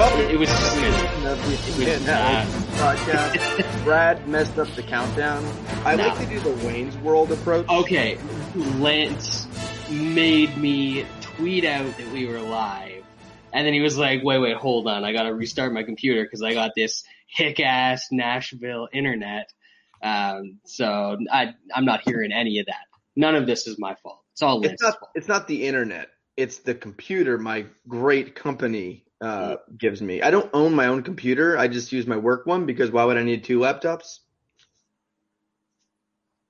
Well, it was Speaking of the was Internet not. podcast, Brad messed up the countdown. I No. like to do the Wayne's World approach. okay. Lance made me tweet out that we were live, and then he was like, "Wait, wait, hold on, I gotta restart my computer because I got this hick ass Nashville internet." Um, so I, I'm not hearing any of that. None of this is my fault. It's all Lance's It's not. fault. It's not the internet. It's the computer. My great company uh, gives me. I don't own my own computer. I just use my work one because why would I need two laptops?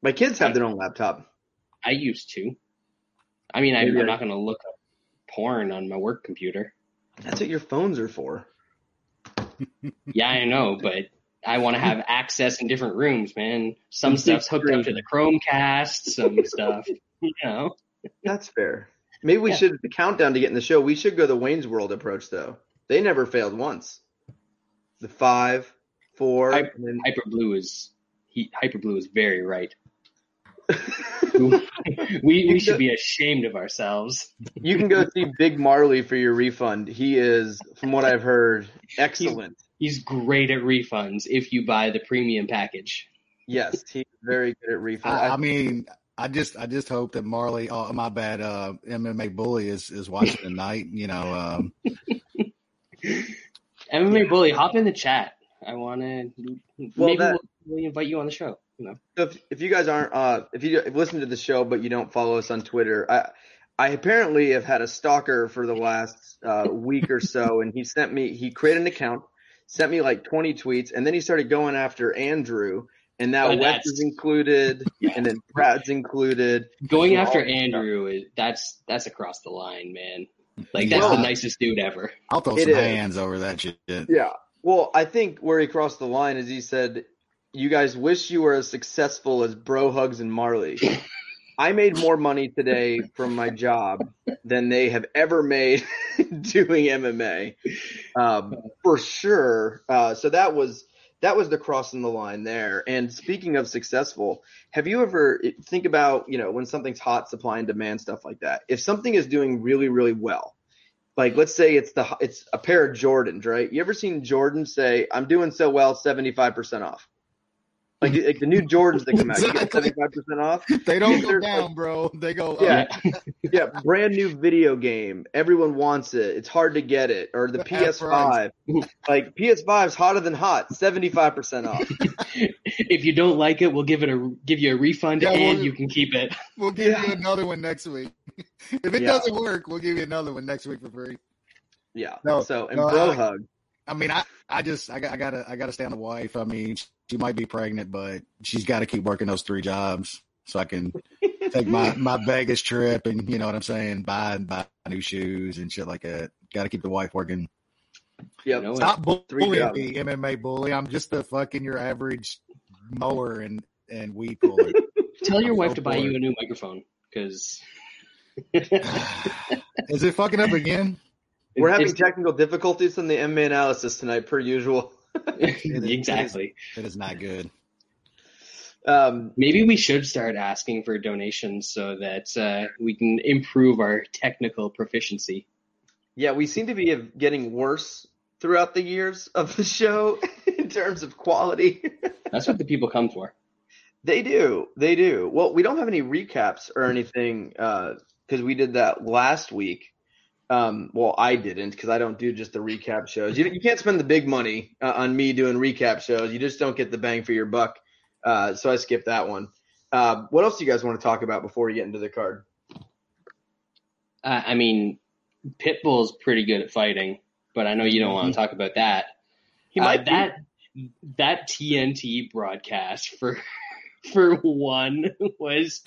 My kids have their own laptop. I used to. I mean, I, Maybe I- I'm not gonna look up porn on my work computer. That's what your phones are for. Yeah, I know, but I want to have access in different rooms, man. Some stuff's hooked up to the Chromecast, some stuff, you know. That's fair. Maybe we Yeah. should the countdown to get in the show. We should go the Wayne's World approach though. They never failed once. The five, four, I- and then Hyper Blue is he, Hyper Blue is very right. we we should be ashamed of ourselves. you can go see Big Marley for your refund. He is, from what I've heard, excellent. He's great at refunds if you buy the premium package. Yes, he's very good at refunds. I, I mean, I just I just hope that Marley, oh my bad, uh, MMA bully is is watching tonight. You know, um, MMA Bully, hop in the chat. I want to. Well, maybe that- we'll, we'll invite you on the show. You know. So if, if you guys aren't, uh, if you if listen to the show but you don't follow us on Twitter, I I apparently have had a stalker for the last uh, week or so, and he sent me he created an account, sent me like 20 tweets, and then he started going after Andrew, and now Oh, Wes is included, and then Brad's included. Going Well, after. Andrew is that's that's across the line, man. Like that's Well- the nicest dude ever. I'll throw It some is. hands over that shit. Yeah. Well, I think where he crossed the line is he said, "You guys wish you were as successful as Bro Hugs and Marley." I made more money today from my job than they have ever made doing MMA, um, for sure. Uh, so that was that was the crossing the line there. And speaking of successful, have you ever think about you know when something's hot, supply and demand stuff like that? If something is doing really really well, like let's say it's the it's a pair of Jordans, right? You ever seen Jordan say, "I'm doing so well, seventy five percent off"? Like, like the new Jordans that come out, you get seventy five percent off. They don't go They're- down, bro. They go Yeah. up. Yeah, brand new video game. Everyone wants it. It's hard to get it. Or the At PS5. like PS5's hotter than hot, seventy five percent off. if you don't like it, we'll give it a give you a refund Yeah, and we'll- you can keep it. We'll give Yeah. you another one next week. if it Yeah. doesn't work, we'll give you another one next week for free. Yeah. No, so and no, bro I- hug. I mean, I, I just, I got, I gotta, I gotta stay on the wife. I mean, she might be pregnant, but she's got to keep working those three jobs so I can take my, my Vegas trip and you know what I'm saying, buy buy new shoes and shit like that. Got to keep the wife working. Yep. You Stop Three bullying me, MMA bully. I'm just a fucking your average mower and and weed puller. Tell your wife So to buy you a new microphone because Is it fucking up again? We're having technical difficulties in the MMA analysis tonight, per usual. exactly. It is not good. Um, Maybe we should start asking for donations so that uh, we can improve our technical proficiency. yeah, we seem to be getting worse throughout the years of the show in terms of quality. That's what the people come for. They do. They do. Well, we don't have any recaps or anything because we did that last week. Um, well, I didn't because I don't do just the recap shows. You, you can't spend the big money uh, on me doing recap shows. You just don't get the bang for your buck. Uh, so I skipped that one. Uh, what else do you guys want to talk about before we get into the card? Uh, I mean, Pitbull's pretty good at fighting, but I know you don't want to talk about that. He Uh, might be. that that TNT broadcast for for one was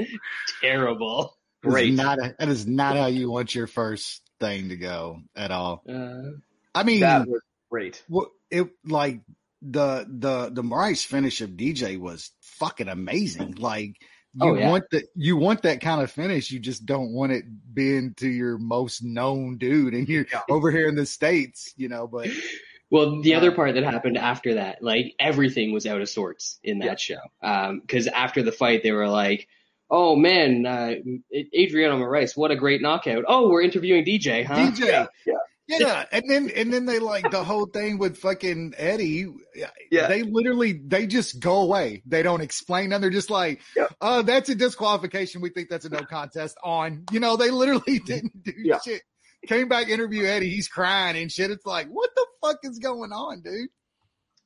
terrible. That is Great. not a, that is not how you want your first thing to go at all. Uh, I mean, That was great. It like the the the Rice finish of DJ was fucking amazing. Like you Oh, yeah. want that you want that kind of finish. You just don't want it being to your most known dude, and you're over here in the states, you know. But Well, the Uh, other part that happened after that, like everything was out of sorts in that show. Because after the fight, they were like, "Oh man, uh, Adriano Moraes, what a great knockout! Oh, we're interviewing DJ, huh?" DJ, Yeah, yeah. yeah, and then and then they like the whole thing with fucking Eddie. Yeah. they literally they just go away. They don't explain them. They're just like, Yeah. "Oh, that's a disqualification. We think that's a no contest." On, you know, they literally didn't do Yeah. shit. Came back, interview Eddie. He's crying and shit. It's like, what the fuck is going on, dude?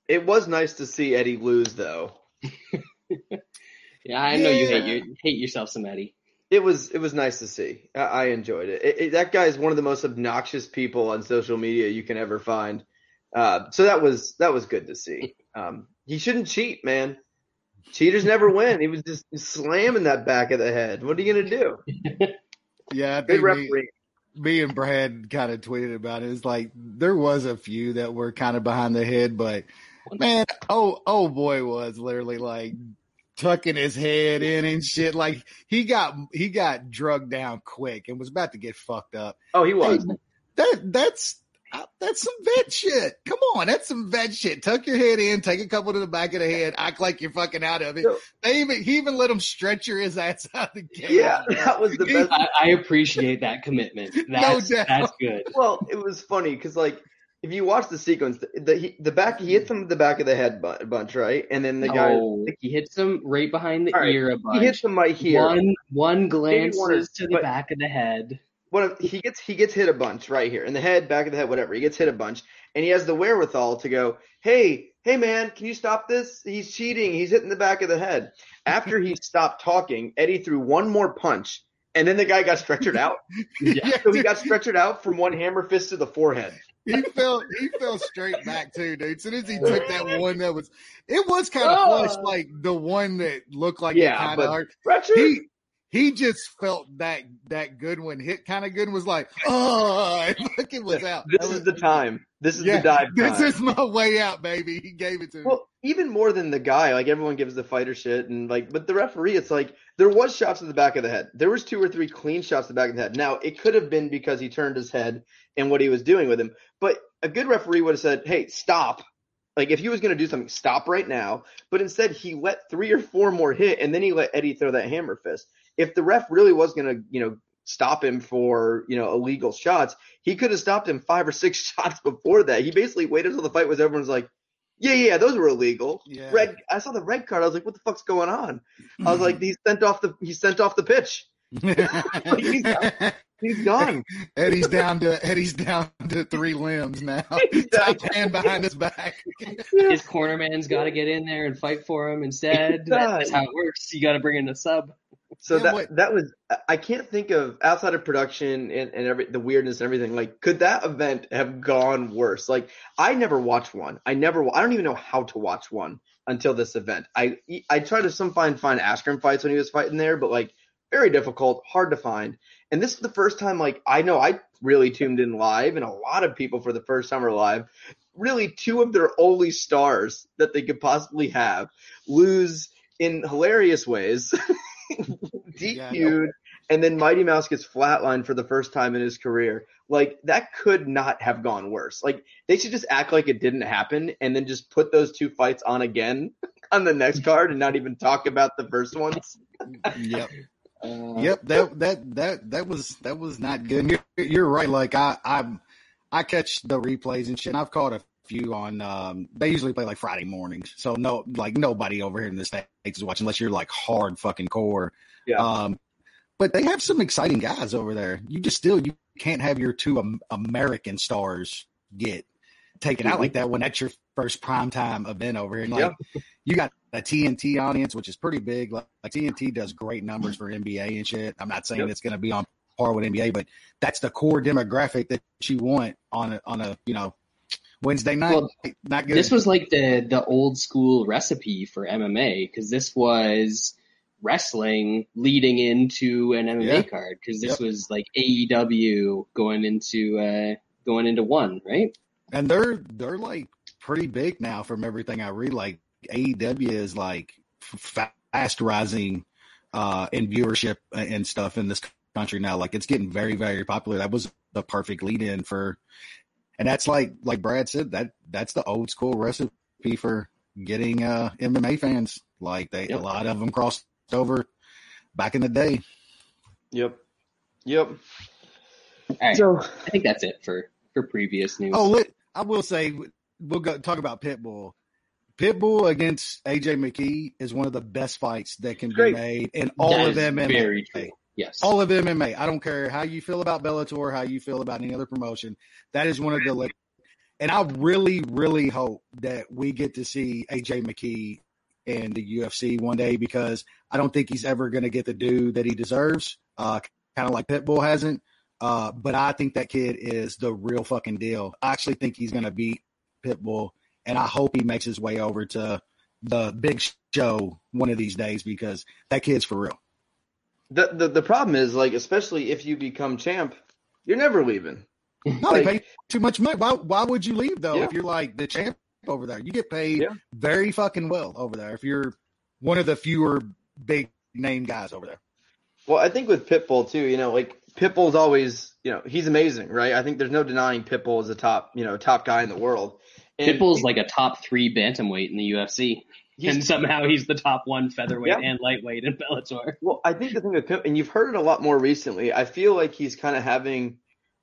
It was nice to see Eddie lose, though. Yeah, I know you hate your, hate yourself some Eddie. It was it was nice to see. I, I enjoyed it. It, it. That guy is one of the most obnoxious people on social media you can ever find. Uh, so that was that was good to see. Um, he shouldn't cheat, man. Cheaters never win. He was just slamming that back of the head. What are you gonna do? Yeah, I Good think me, referee. me and Brad kind of tweeted about it. It's like there was a few that were kind of behind the head, but man, oh oh boy was literally like tucking his head in and shit. Like he got he got drugged down quick and was about to get fucked up. Oh, he was. That that's uh, that's some vet shit. Come on, that's some vet shit. Tuck your head in, take a couple to the back of the head, act like you're fucking out of it. No. They even he even let him stretcher his ass out the game. Yeah, that was the best. I, I appreciate that commitment. That's, doubt. that's good. Well, it was funny because like if you watch the sequence, the the, he, the back he hits him with the back of the head bu- a bunch, right? And then the guy oh, he hits him right behind the All right, ear a he hits him right here. One one one or- glances to the but- back of the head. one of he gets he gets hit a bunch right here in the head, back of the head, whatever. He gets hit a bunch, and he has the wherewithal to go, "Hey, hey, man, can you stop this? He's cheating. He's hitting the back of the head." After he stopped talking, Eddie threw one more punch, and then the guy got stretchered out. Yeah. So he got stretchered out from one hammer fist to the forehead. He fell he fell straight back too, dude. As soon as he took that one that was it was kind of Oh. flush, like the one that looked like Yeah, it kind of hurt. He he just felt that that good one hit kind of good and was like, oh, fucking was out. this That is was- the time. This is yeah, the dive This is my way out, baby. He gave it to me. Well, even more than the guy, like everyone gives the fighter shit, and like, but the referee, it's like there was shots to the back of the head. There was two or three clean shots to the back of the head. Now it could have been because he turned his head and what he was doing with him, but a good referee would have said, "Hey, stop." Like if he was going to do something, stop right now. But instead, he let three or four more hit, and then he let Eddie throw that hammer fist. If the ref really was going to, you know, stop him for, you know, illegal shots, he could have stopped him five or six shots before that. He basically waited until the fight was over and was like, yeah, yeah, those were illegal. Yeah. Red. I saw the red card. I was like, what the fuck's going on? I was like, he sent off the he sent off the pitch. he's He's gone. Eddie's down to Eddie's down to three limbs now. Exactly. Top hand behind his back. His corner man's got to get in there and fight for him instead. He That's how it works. You got to bring in a sub. So Yeah, that what- that was I can't think of outside of production and, and every the weirdness and everything. Like, could that event have gone worse? Like, I never watched one. I never. I don't even know how to watch one until this event. I I tried to some find find Askren fights when he was fighting there, but like very difficult, hard to find. And this is the first time like I know I really tuned in live, and a lot of people for the first time are live. Really, two of their only stars that they could possibly have lose in hilarious ways. Yeah, DQ'd, and then Mighty Mouse gets flatlined for the first time in his career. Like that could not have gone worse. Like they should just act like it didn't happen, and then just put those two fights on again on the next card, and not even talk about the first ones. Yep. Uh, Yep, that that that that was that was not good. You're, you're right. Like I I I catch the replays and shit. And I've caught a few on. Um, they usually play like Friday mornings, so no, like nobody over here in the states is watching unless you're like hard fucking core. Yeah. Um, but they have some exciting guys over there. You just still you can't have your two um, American stars get taken out like that when that's your first primetime event over here. And like you got a TNT audience, which is pretty big. Like, like TNT does great numbers for NBA and shit. I'm not saying Yep. it's going to be on par with NBA, but that's the core demographic that you want on a, on a you know Wednesday night. Well, not good. This was like the the old school recipe for MMA because this was wrestling leading into an MMA Yeah. card because this Yep. was like AEW going into uh going into one right. and they're they're like pretty big now from everything I read. Like AEW is like fast rising uh, in viewership and stuff in this country now. Like it's getting very, very popular. That was the perfect lead in for, and that's like, like Brad said, that that's the old school recipe for getting uh, MMA fans. Like they, yep. a lot of them crossed over back in the day. Yep. Yep. All right. So I think that's it for for previous news. Oh, I will say we'll go talk about Pitbull. Pitbull against AJ McKee is one of the best fights that can Great. be made in all that of MMA. Very true. Yes. All of MMA. I don't care how you feel about Bellator, how you feel about any other promotion. That is one of the and I really, really hope that we get to see AJ McKee in the UFC one day because I don't think he's ever going to get the due that he deserves. Uh, kind of like Pitbull hasn't. Uh, but I think that kid is the real fucking deal. I actually think he's going to beat Pitbull, and I hope he makes his way over to the big show one of these days because that kid's for real. The, the the problem is like, especially if you become champ, you're never leaving. No, like, they pay too much money. Why why would you leave though? Yeah. If you're like the champ over there, you get paid yeah. very fucking well over there. If you're one of the fewer big name guys over there. Well, I think with Pitbull too, you know, like Pitbull's always, you know, he's amazing, right? I think there's no denying Pitbull is a top, you know, top guy in the world. And Pitbull's like a top three bantamweight in the UFC. And somehow he's the top one featherweight yeah. and lightweight in Bellator. Well, I think the thing with and you've heard it a lot more recently. I feel like he's kind of having,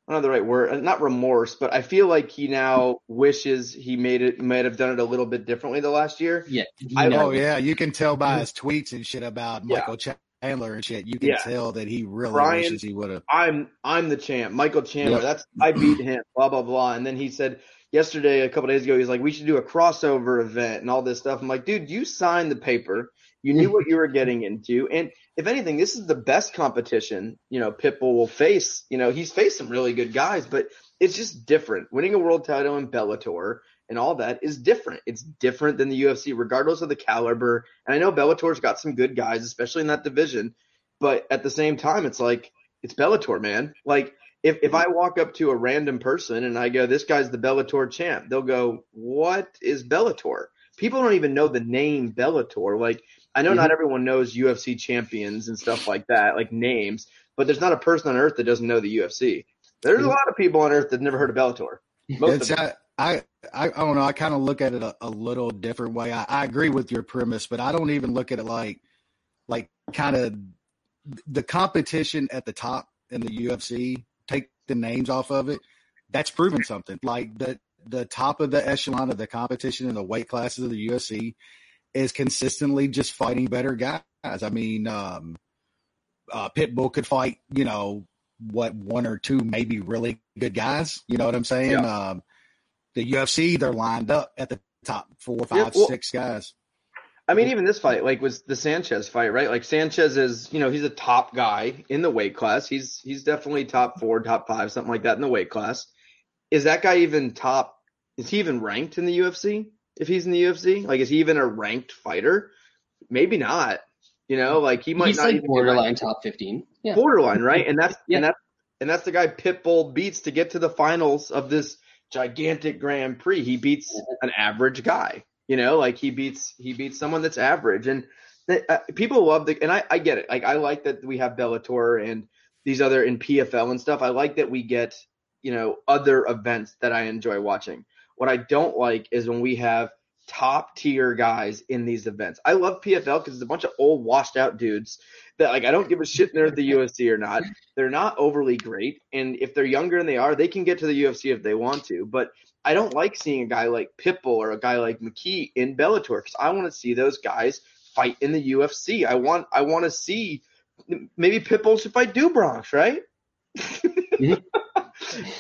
I don't know the right word, uh, not remorse, but I feel like he now wishes he made it, might have done it a little bit differently the last year. Yeah. I know. Oh, yeah. You can tell by his tweets and shit about Michael yeah. Chandler and shit. You can yeah. tell that he really Brian, wishes he would have. I'm, I'm the champ. Michael Chandler. Yep. That's, I beat him, blah, blah, blah. And then he said, yesterday, a couple days ago, he's like, we should do a crossover event and all this stuff. I'm like, dude, you signed the paper. You knew what you were getting into. And if anything, this is the best competition, you know, Pitbull will face. You know, he's faced some really good guys, but it's just different. Winning a world title in Bellator and all that is different. It's different than the UFC, regardless of the caliber. And I know Bellator's got some good guys, especially in that division. But at the same time, it's like, it's Bellator, man. Like, if if I walk up to a random person and I go, "This guy's the Bellator champ," they'll go, "What is Bellator?" People don't even know the name Bellator. Like I know mm-hmm. not everyone knows UFC champions and stuff like that, like names, but there's not a person on earth that doesn't know the UFC. There's mm-hmm. a lot of people on earth that never heard of Bellator. Most of I, I, I don't know. I kind of look at it a, a little different way. I, I agree with your premise, but I don't even look at it like, like kind of the competition at the top in the UFC the names off of it, that's proven something. Like the the top of the echelon of the competition in the weight classes of the UFC is consistently just fighting better guys. I mean, um, uh, Pitbull could fight, you know, what one or two maybe really good guys. You know what I'm saying? Yeah. Um, the UFC they're lined up at the top four, five, yeah, well, six guys. I mean, even this fight, like was the Sanchez fight, right? Like Sanchez is, you know, he's a top guy in the weight class. He's he's definitely top four, top five, something like that in the weight class. Is that guy even top? Is he even ranked in the UFC? If he's in the UFC, like is he even a ranked fighter? Maybe not. You know, like he might he's not like even borderline top fifteen. Yeah. Borderline, right? And that's yeah. and that's and that's the guy Pitbull beats to get to the finals of this gigantic Grand Prix. He beats an average guy. You know, like he beats he beats someone that's average, and uh, people love the. And I I get it. Like I like that we have Bellator and these other in PFL and stuff. I like that we get you know other events that I enjoy watching. What I don't like is when we have top tier guys in these events. I love PFL because it's a bunch of old washed out dudes that like I don't give a shit they're at the UFC or not. They're not overly great, and if they're younger than they are, they can get to the UFC if they want to. But I don't like seeing a guy like Pitbull or a guy like McKee in Bellator because I want to see those guys fight in the UFC. I want I want to see maybe Pitbull should fight Do Bronx, right?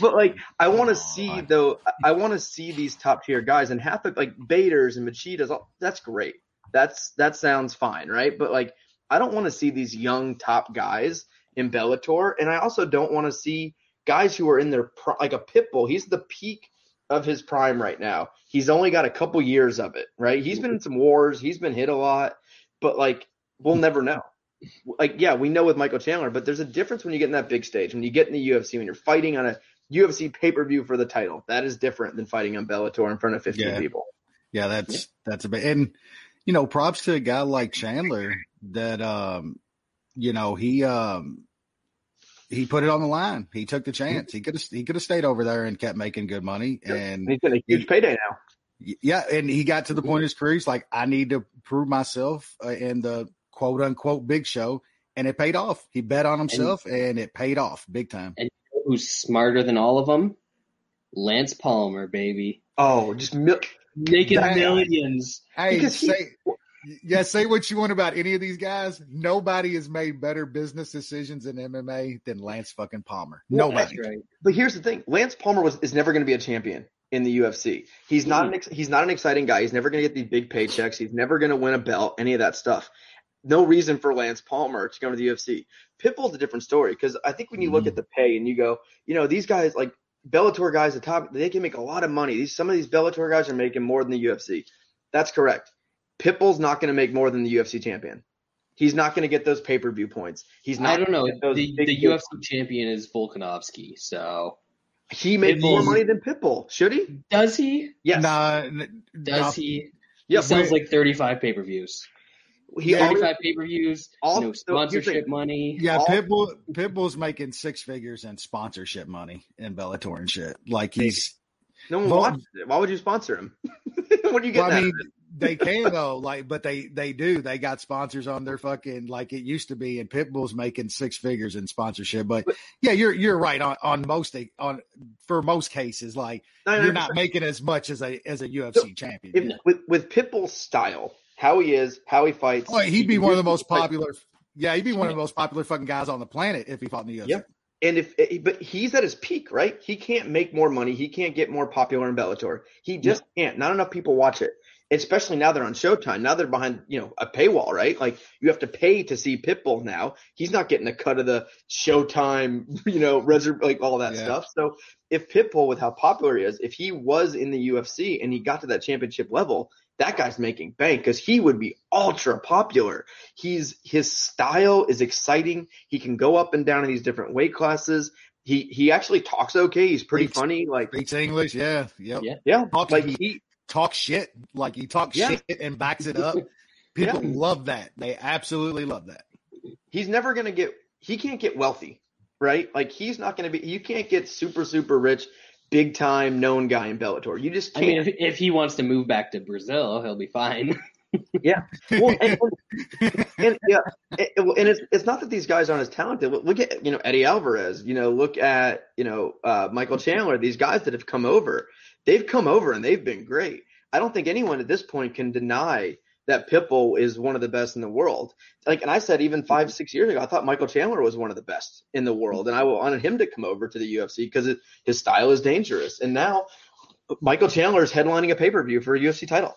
But like I want to see though I want to see these top tier guys and half of like Baders and Machidas. That's great. That's that sounds fine, right? But like I don't want to see these young top guys in Bellator, and I also don't want to see guys who are in their pro, like a Pitbull. He's the peak of his prime right now. He's only got a couple years of it, right? He's been in some wars, he's been hit a lot, but like we'll never know. Like yeah, we know with Michael Chandler, but there's a difference when you get in that big stage, when you get in the UFC, when you're fighting on a UFC pay per view for the title. That is different than fighting on Bellator in front of 15 Yeah. people. Yeah, that's that's a bit and you know, props to a guy like Chandler that um you know, he um he put it on the line. He took the chance. He could have he could have stayed over there and kept making good money And and he's getting a huge payday now. yeah, and he got to the point in his career he's like I need to prove myself uh, in the quote unquote big show and it paid off. He bet on himself and, it paid off big time. Who's smarter than all of them? Lance Palmer, baby, Oh, just mil- making Damn. millions. Hey, Because he- say, yeah, say what you want about any of these guys. Nobody has made better business decisions in MMA than Lance fucking Palmer. Nobody. That's right. But here's the thing: Lance Palmer was is never going to be a champion in the UFC. He's not an ex, he's not an exciting guy. He's never going to get these big paychecks. He's never going to win a belt. Any of that stuff. No reason for Lance Palmer to go to the UFC. Pitbull's a different story because I think when you look Mhm. at the pay and you go, you know, these guys like Bellator guys, the top, they can make a lot of money. These some of these Bellator guys are making more than the UFC. That's correct. Pitbull's not going to make more than the UFC champion. He's not going to get those pay per view points. He's not. I don't know. those The, the UFC champion is Volkanovski. So He made more money than Pitbull. Should he? does he? Yes. Nah, n- Does nah, he? Yeah, he sells like 35 pay per views. He 35 pay per views. all- No so here's the sponsorship thing. money. Yeah, All- Pitbull Pitbull's making six figures in sponsorship money in Bellator and shit. Like he's no one Vol- watches it. Why would you sponsor him? what do you get? well, I mean, they can though, like but they they do. They got sponsors on their fucking like it used to be and Pitbull's making six figures in sponsorship. But yeah, you're you're right on on most on for most cases, like you're not making as much as a as a UFC champion. If, Yeah. with with Pitbull's style, how he is, how he fights. Oh, he'd be he one of the most fight- popular. Yeah, he'd be one of the most popular fucking guys on the planet if he fought in the UFC. Yep. And if, eh, but he's at his peak, right? He can't make more money. He can't get more popular in Bellator. He just can't. Not enough people watch it. Especially now they're on Showtime. Now they're behind, you know, a paywall, right? Like you have to pay to see Pitbull now. He's not getting a cut of the Showtime, you know, reserve, like all that Yeah. stuff. So if Pitbull, with how popular he is, if he was in the UFC and he got to that championship level, that guy's making bank because he would be ultra popular. He's his style is exciting. He can go up and down in these different weight classes. He he actually talks okay. He's pretty Speaks- funny. Like Speaks English, yeah, yep. Yeah. yeah, Talks- like he- he Talk shit, like he talks Yeah. shit and backs it up. People Yeah. love that. They absolutely love that. he's never gonna get. He can't get wealthy, right? Like he's not gonna be. You can't get super super rich, big time known guy in Bellator. You just I can't. mean, if, if he wants to move back to Brazil, he'll be fine. Well, and, and yeah, it, it- and it's it's not that these guys aren't as talented. Look at you know Eddie Alvarez. You know, look at you know uh, Michael Chandler. These guys that have come over, they've come over and they've been great. I don't think anyone at this point can deny that Pitbull is one of the best in the world. Like, and I said even five six years ago, I thought Michael Chandler was one of the best in the world, and I wanted him to come over to the UFC because his style is dangerous. And now Michael Chandler is headlining a pay per view for a UFC title.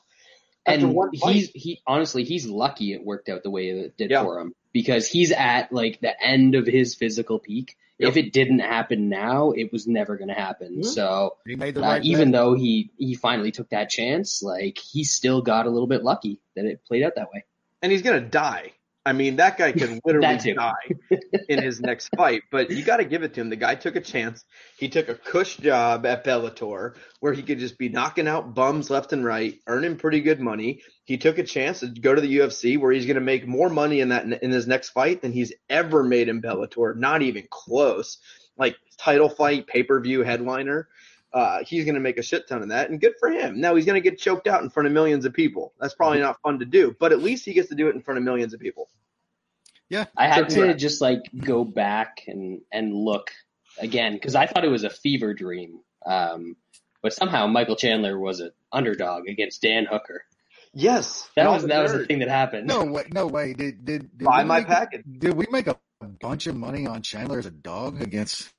After and he's he honestly he's lucky it worked out the way it did Yeah. for him because he's at like the end of his physical peak. Yep. If it didn't happen now, it was never going to happen. Mhm. So He made the uh, right even bet. though he he finally took that chance, like he still got a little bit lucky that it played out that way. and he's gonna die. I mean, that guy can literally die in his next fight. But you got to give it to him. The guy took a chance. He took a cush job at Bellator where he could just be knocking out bums left and right, earning pretty good money. He took a chance to go to the UFC where he's going to make more money in that in his next fight than he's ever made in Bellator. Not even close. Like title fight, pay per view headliner. Uh, he's going to make a shit ton of that, and good for him. Now he's going to get choked out in front of millions of people. That's probably not fun to do, but at least he gets to do it in front of millions of people. Yeah, I had Sure. to just like go back and and look again because I thought it was a fever dream. Um, but somehow Michael Chandler was an underdog against Dan Hooker. Yes, That was that was the thing that happened. No way, no way. Did did, did Buy my make, package. Did we make a bunch of money on Chandler as a dog against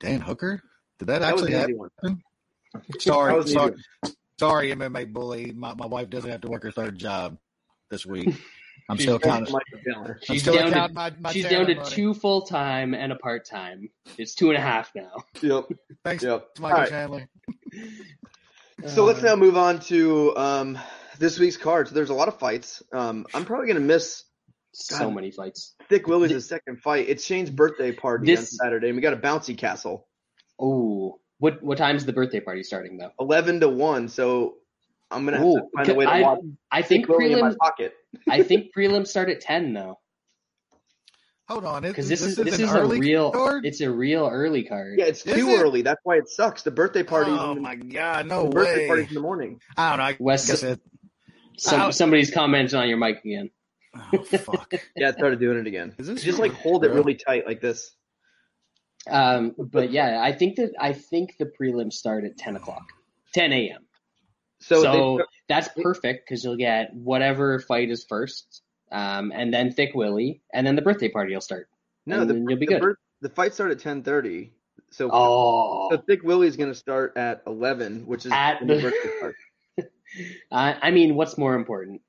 Dan Hooker? Did that, That actually happen? Sorry, sorry, sorry, MMA bully. My my wife doesn't have to work her third job this week. I'm She's still one. counting. Michael Chandler. I'm She's still down to- my, my She's down to money. two full time and a part time. It's two and a half now. Yep, Thanks, yep. Michael All right. Chandler. So let's Uh, now move on to um, this week's cards. There's a lot of fights. Um, I'm probably going to miss so many fights. Thick Willie's second fight. It's Shane's birthday party on Saturday, and we got a bouncy castle. Oh, what what time's the birthday party starting though? Eleven to one. So I'm gonna have Ooh, to find a way to I, watch I think Thick Willie in my prelims. I think prelims start at ten though, Hold on, because this, is this an is a real. card? It's a real early card. Yeah, it's Is too it? early. That's why it sucks. The birthday party. Oh in the, my god, no the birthday way! parties in the morning. I don't know. I Wes- guess it. Some, Ow. somebody's commenting on your mic again. Oh fuck! Yeah, I started doing it again. Is this Just like hold it really tight like this. Um, but yeah, I think that I think the prelims start at ten o'clock, ten a.m. So, So, they, that's perfect because you'll get whatever fight is first, um, and then Thick Willie, and then the birthday party will start. no, the, then you'll be the, good. birth- the fight start at ten thirty. So Oh, so Thick Willie's gonna start at eleven, which is At the birthday party. I, I mean, what's more important?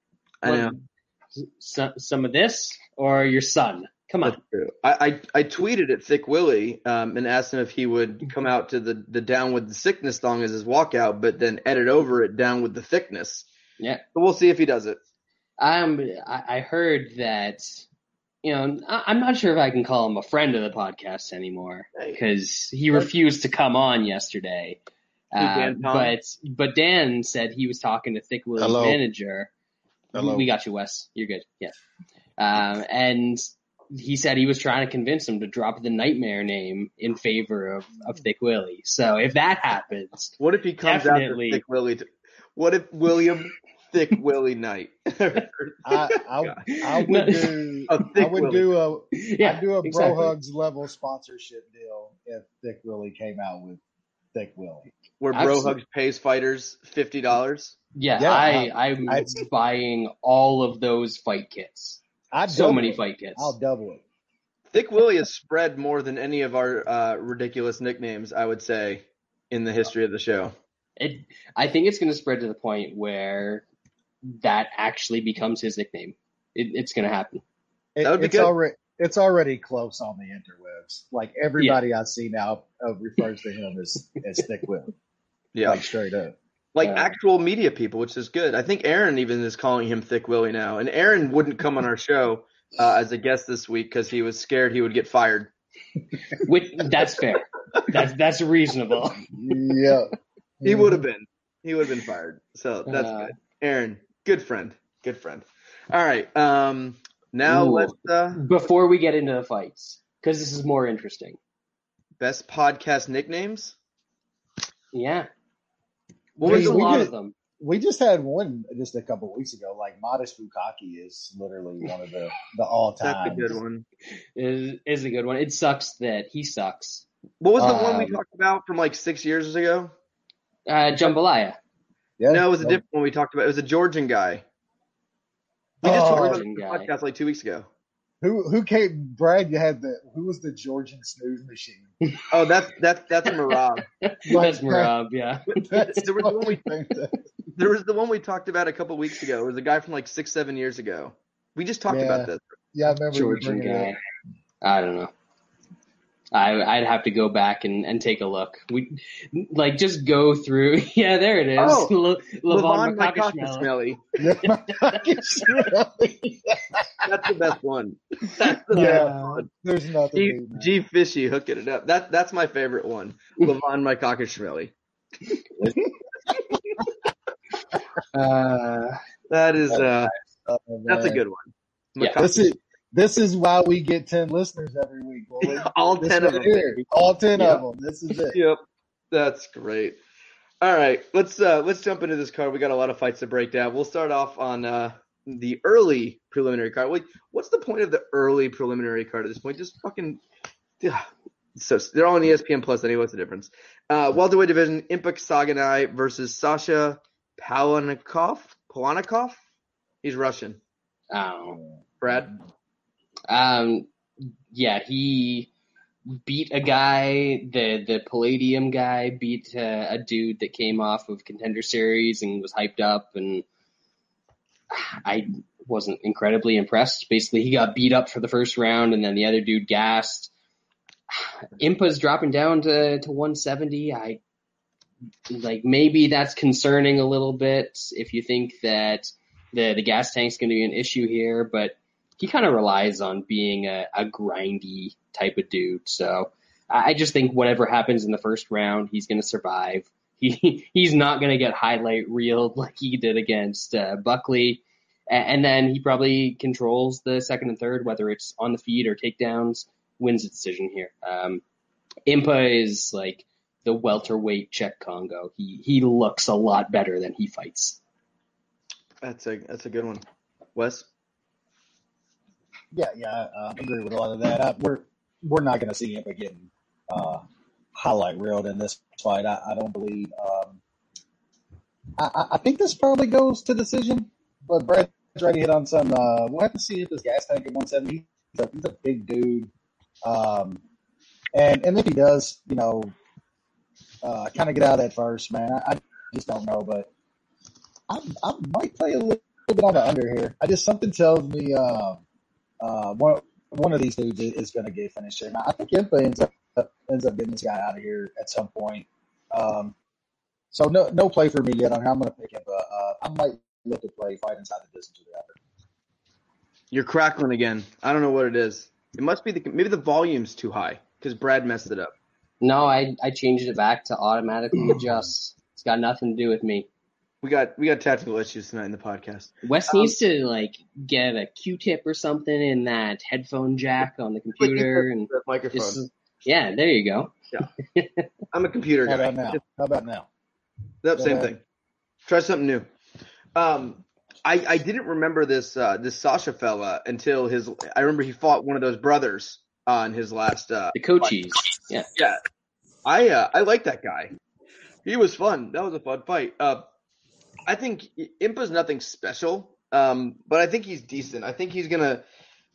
I know. Some, some of this or your son? Come on. That's true. I, I I tweeted at Thick Willie um, and asked him if he would come out to the the down with the sickness song as his walkout, but then edit over it down with the thickness. Yeah. But we'll see if he does it. Um, I, I heard that. You know, I, I'm not sure if I can call him a friend of the podcast anymore because he refused to come on yesterday. Uh, but but Dan said he was talking to Thick Willie's Hello. manager. Hello. We got you, Wes. You're good. Yeah. Um, and he said he was trying to convince him to drop the Nightmare name in favor of, of Thick Willie. So if that happens, What if he comes Definitely. after Thick Willie? To, what if William Thick Willie Knight? I I, I would do I would Willie. do a yeah, I'd do a exactly. Bro Hugs level sponsorship deal if Thick Willie came out with Thick Willie. Where Bro Hugs pays fighters fifty dollars. Yeah, Yeah, I, I'm I- buying all of those fight kits. I'd So many it. fight kits. I'll double it. Thick Willie has spread more than any of our uh, ridiculous nicknames, I would say, in the history of the show. It, I think it's going to spread to the point where that actually becomes his nickname. It, it's going to happen. It- That would be it's good. already it's already close on the interwebs. Like everybody I see now uh, refers to him as as Thick Willie, Yeah, like straight up. Like Yeah. actual media people, which is good. I think Aaron even is calling him Thick Willie now, and Aaron wouldn't come on our show uh, as a guest this week because he was scared he would get fired. Which, that's fair. That's that's reasonable. Yeah, He would have been. He would have been fired. So that's Uh, good. Aaron, good friend. Good friend. All right. Um now Ooh. let's uh Before we get into the fights, because this is more interesting. best podcast nicknames. Yeah, What there's was a the we lot did- of them. We just had one just a couple weeks ago. Like Modest Bukaki is literally one of the the all time. that's a good one. Is is a good one. It sucks that he sucks. What was the one we Um, talked about from like six years ago? Uh, Jambalaya. Yeah, No, it was a different one we talked about. It was a Georgian guy. We just Oh. talked about it on the podcast like two weeks ago. Who who came? Brad, you had the who was the Georgian snooze machine? Oh, that's that's that's Merab. That's Merab, yeah. That's There was one we- There was the one we talked about a couple weeks ago. It was a guy from like six, seven years ago. We just talked Yeah. about this. yeah, I remember you Georgian bringing guy. I don't know. I I'd have to go back and, and take a look. We like just go through. Yeah, there it is. Oh, Le, Levan Levan Makakashvili. Makakashvili. That's the best one. That's the best Yeah. one. there's nothing. G. G Fishy hooking it up. That that's my favorite one. Levan Makakashvili. Uh, That is uh Oh, that's a good one. Yeah. This is this is why we get ten listeners every week. Bully. all This ten of them. here, all ten Yeah. of them. This is it. Yep. That's great. All right, let's uh let's jump into this card. We got a lot of fights to break down. We'll start off on uh the early preliminary card. Wait, what's the point of the early preliminary card at this point? Just fucking yeah. So they're all on ESPN Plus anyway. What's the difference? Uh, welterweight division: Impa Kasanganay versus Sasha Palatnikov. Palatnikov. He's Russian. I. Brad. Um, yeah, he beat a guy. The the Palladium guy beat uh, a dude that came off of Contender Series and was hyped up, and I wasn't incredibly impressed. Basically, he got beat up for the first round, and then the other dude gassed. Impa's dropping down to to 170. I like maybe that's concerning a little bit if you think that the the gas tank's going to be an issue here, but he kind of relies on being a, a grindy type of dude. So I just think whatever happens in the first round, he's going to survive. He he's not going to get highlight reeled like he did against uh, Buckley, and then he probably controls the second and third, whether it's on the feet or takedowns. Wins the decision here. Um, Impa is like the welterweight Cheick Kongo. He he looks a lot better than he fights. That's a that's a good one. Wes, Yeah, yeah, I agree with a lot of that. Uh, we're we're not going to see him getting uh, highlight reeled in this fight. I, I don't believe. Um, I, I- I think this probably goes to decision, but Brad's already hit on some. Uh, we'll have to see if this gas tank at 170. He's a, he's a big dude, um, and and if he does, you know, uh, kind of get out of that first, man. I, I just don't know, but I, I might play a little bit on the under here. I just something tells me. Uh, uh, one one of these dudes is, is going to get finished here. Now, I think Impa ends up ends up getting this guy out of here at some point. Um, so no no play for me yet on how I'm going to pick Impa. Uh, I might look to play fight inside the distance with the under. you're crackling again. I don't know what it is. It must be the maybe the volume's too high because Brad messed it up. No, I I changed it back to automatically adjust. It's got nothing to do with me. We got we got technical issues tonight in the podcast. Wes needs to like get a Q-tip or something in that headphone jack on the computer, and The microphone. just yeah, there you go. I'm a computer How guy. about now? How about now? Yep, same Yeah. thing. Try something new. Um, I I didn't remember this uh, this Sasha fella until his. I remember he fought one of those brothers on his last. Uh, The Cochise, yeah. yeah, I uh, I like that guy. He was fun. That was a fun fight. Uh, I think Impa's nothing special, um, but I think he's decent. I think he's gonna.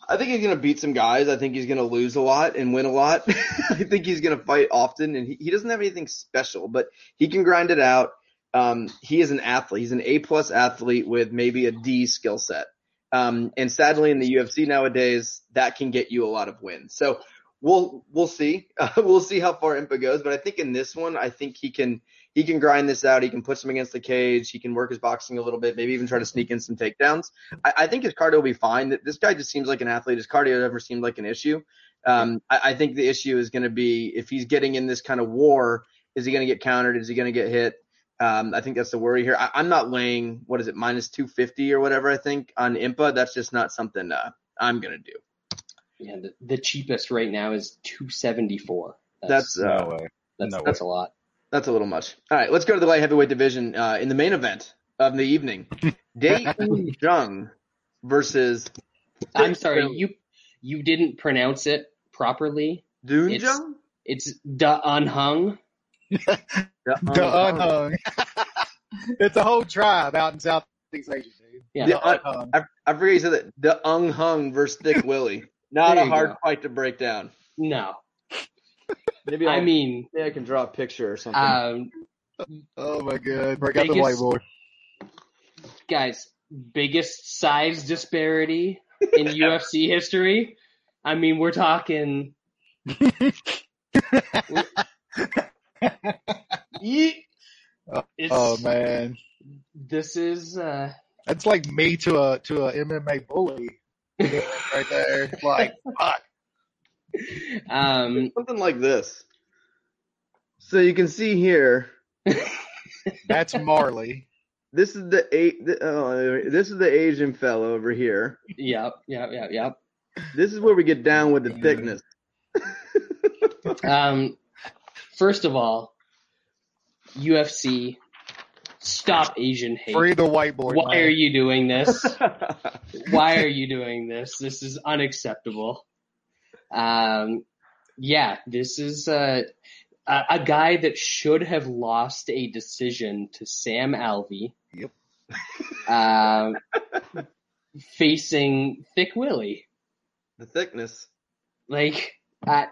I think he's gonna beat some guys. I think he's gonna lose a lot and win a lot. I think he's gonna fight often, and he, he doesn't have anything special, but he can grind it out. Um, he is an athlete. He's an A plus athlete with maybe a D skill set. Um, and sadly in the UFC nowadays, that can get you a lot of wins. So we'll, we'll see. Uh, we'll see how far Impa goes. But I think in this one, I think he can, he can grind this out. He can put some against the cage. He can work his boxing a little bit, maybe even try to sneak in some takedowns. I, I think his cardio will be fine. This guy just seems like an athlete. His cardio never seemed like an issue. Um, I, I think the issue is going to be if he's getting in this kind of war, is he going to get countered? Is he going to get hit? Um, I think that's the worry here. I, I'm not laying what is it minus 250 or whatever. I think on Impa. That's just not something uh, I'm going to do. Yeah, the, the cheapest right now is two seventy four. That's uh, No way. that's, no that's a lot. That's a little much. All right, let's go to the light heavyweight division uh, in the main event of the evening. Dae Jung versus I'm sorry, you you didn't pronounce it properly. Dune It's- Jung. It's da unhung. The unhung. it's a whole tribe out in Southeast Asia, dude. Yeah, The un- I, I forget you said that. The unhung versus Dick Willie. Not There a hard go. fight to break down. no. Maybe I I'll- mean, maybe I can draw a picture or something. um, Oh my god. Break out the whiteboard. guys, biggest size disparity in UFC history. I mean, we're talking. It's, Oh man. This is uh, That's like me to a to a MMA bully. right there. Like fuck. Um, something like this. So you can see here. That's Marley. This is the eight. The, oh, this is the Asian fellow over here. yep, yep, yep, yep. This is where we get down with the thickness. Um, first of all, UFC, stop Asian hate. Free the whiteboard. Why man. are you doing this? Why are you doing this? This is unacceptable. Um, yeah, this is a, a guy that should have lost a decision to Sam Alvey. Yep. Um, facing Thick Willie. the thickness. Like, I,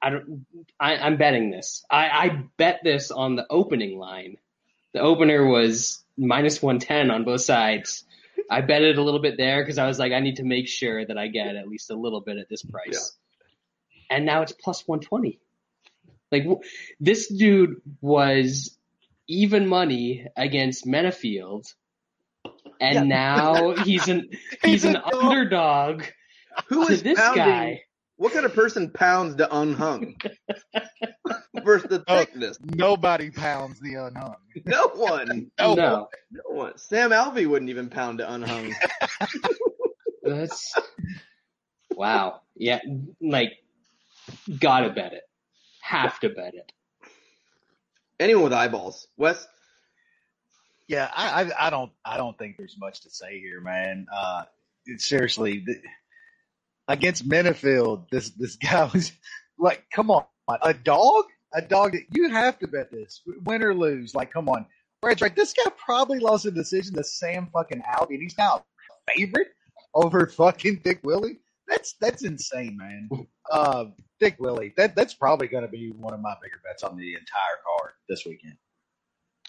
I don't, I, I'm betting this. I, I bet this on the opening line. The opener was minus 110 on both sides. I bet it a little bit there because I was like, I need to make sure that I get at least a little bit at this price. And now it's plus 120. Like, this dude was even money against Menifield. And Yeah. now he's an, he's He's an dog. underdog Who to is this pounding? guy. What kind of person pounds the unhung versus the Oh. thickness? Nobody pounds the unhung. No one. Oh, no, No one. Sam Alvey wouldn't even pound the unhung. that's wow. Yeah, like gotta bet it. Have to bet it. Anyone with eyeballs. Wes? Yeah, I, I I don't I don't think there's much to say here, man. Uh, seriously, the, against Menifield, this this guy was like, come on, a dog, a dog that you have to bet this, win or lose. Like, come on, Brad's right. This guy probably lost a decision to Sam fucking Alvey, and he's now a favorite over fucking Dick Willie. That's that's insane, man. Uh, Dick Willie, that that's probably going to be one of my bigger bets on the entire card this weekend.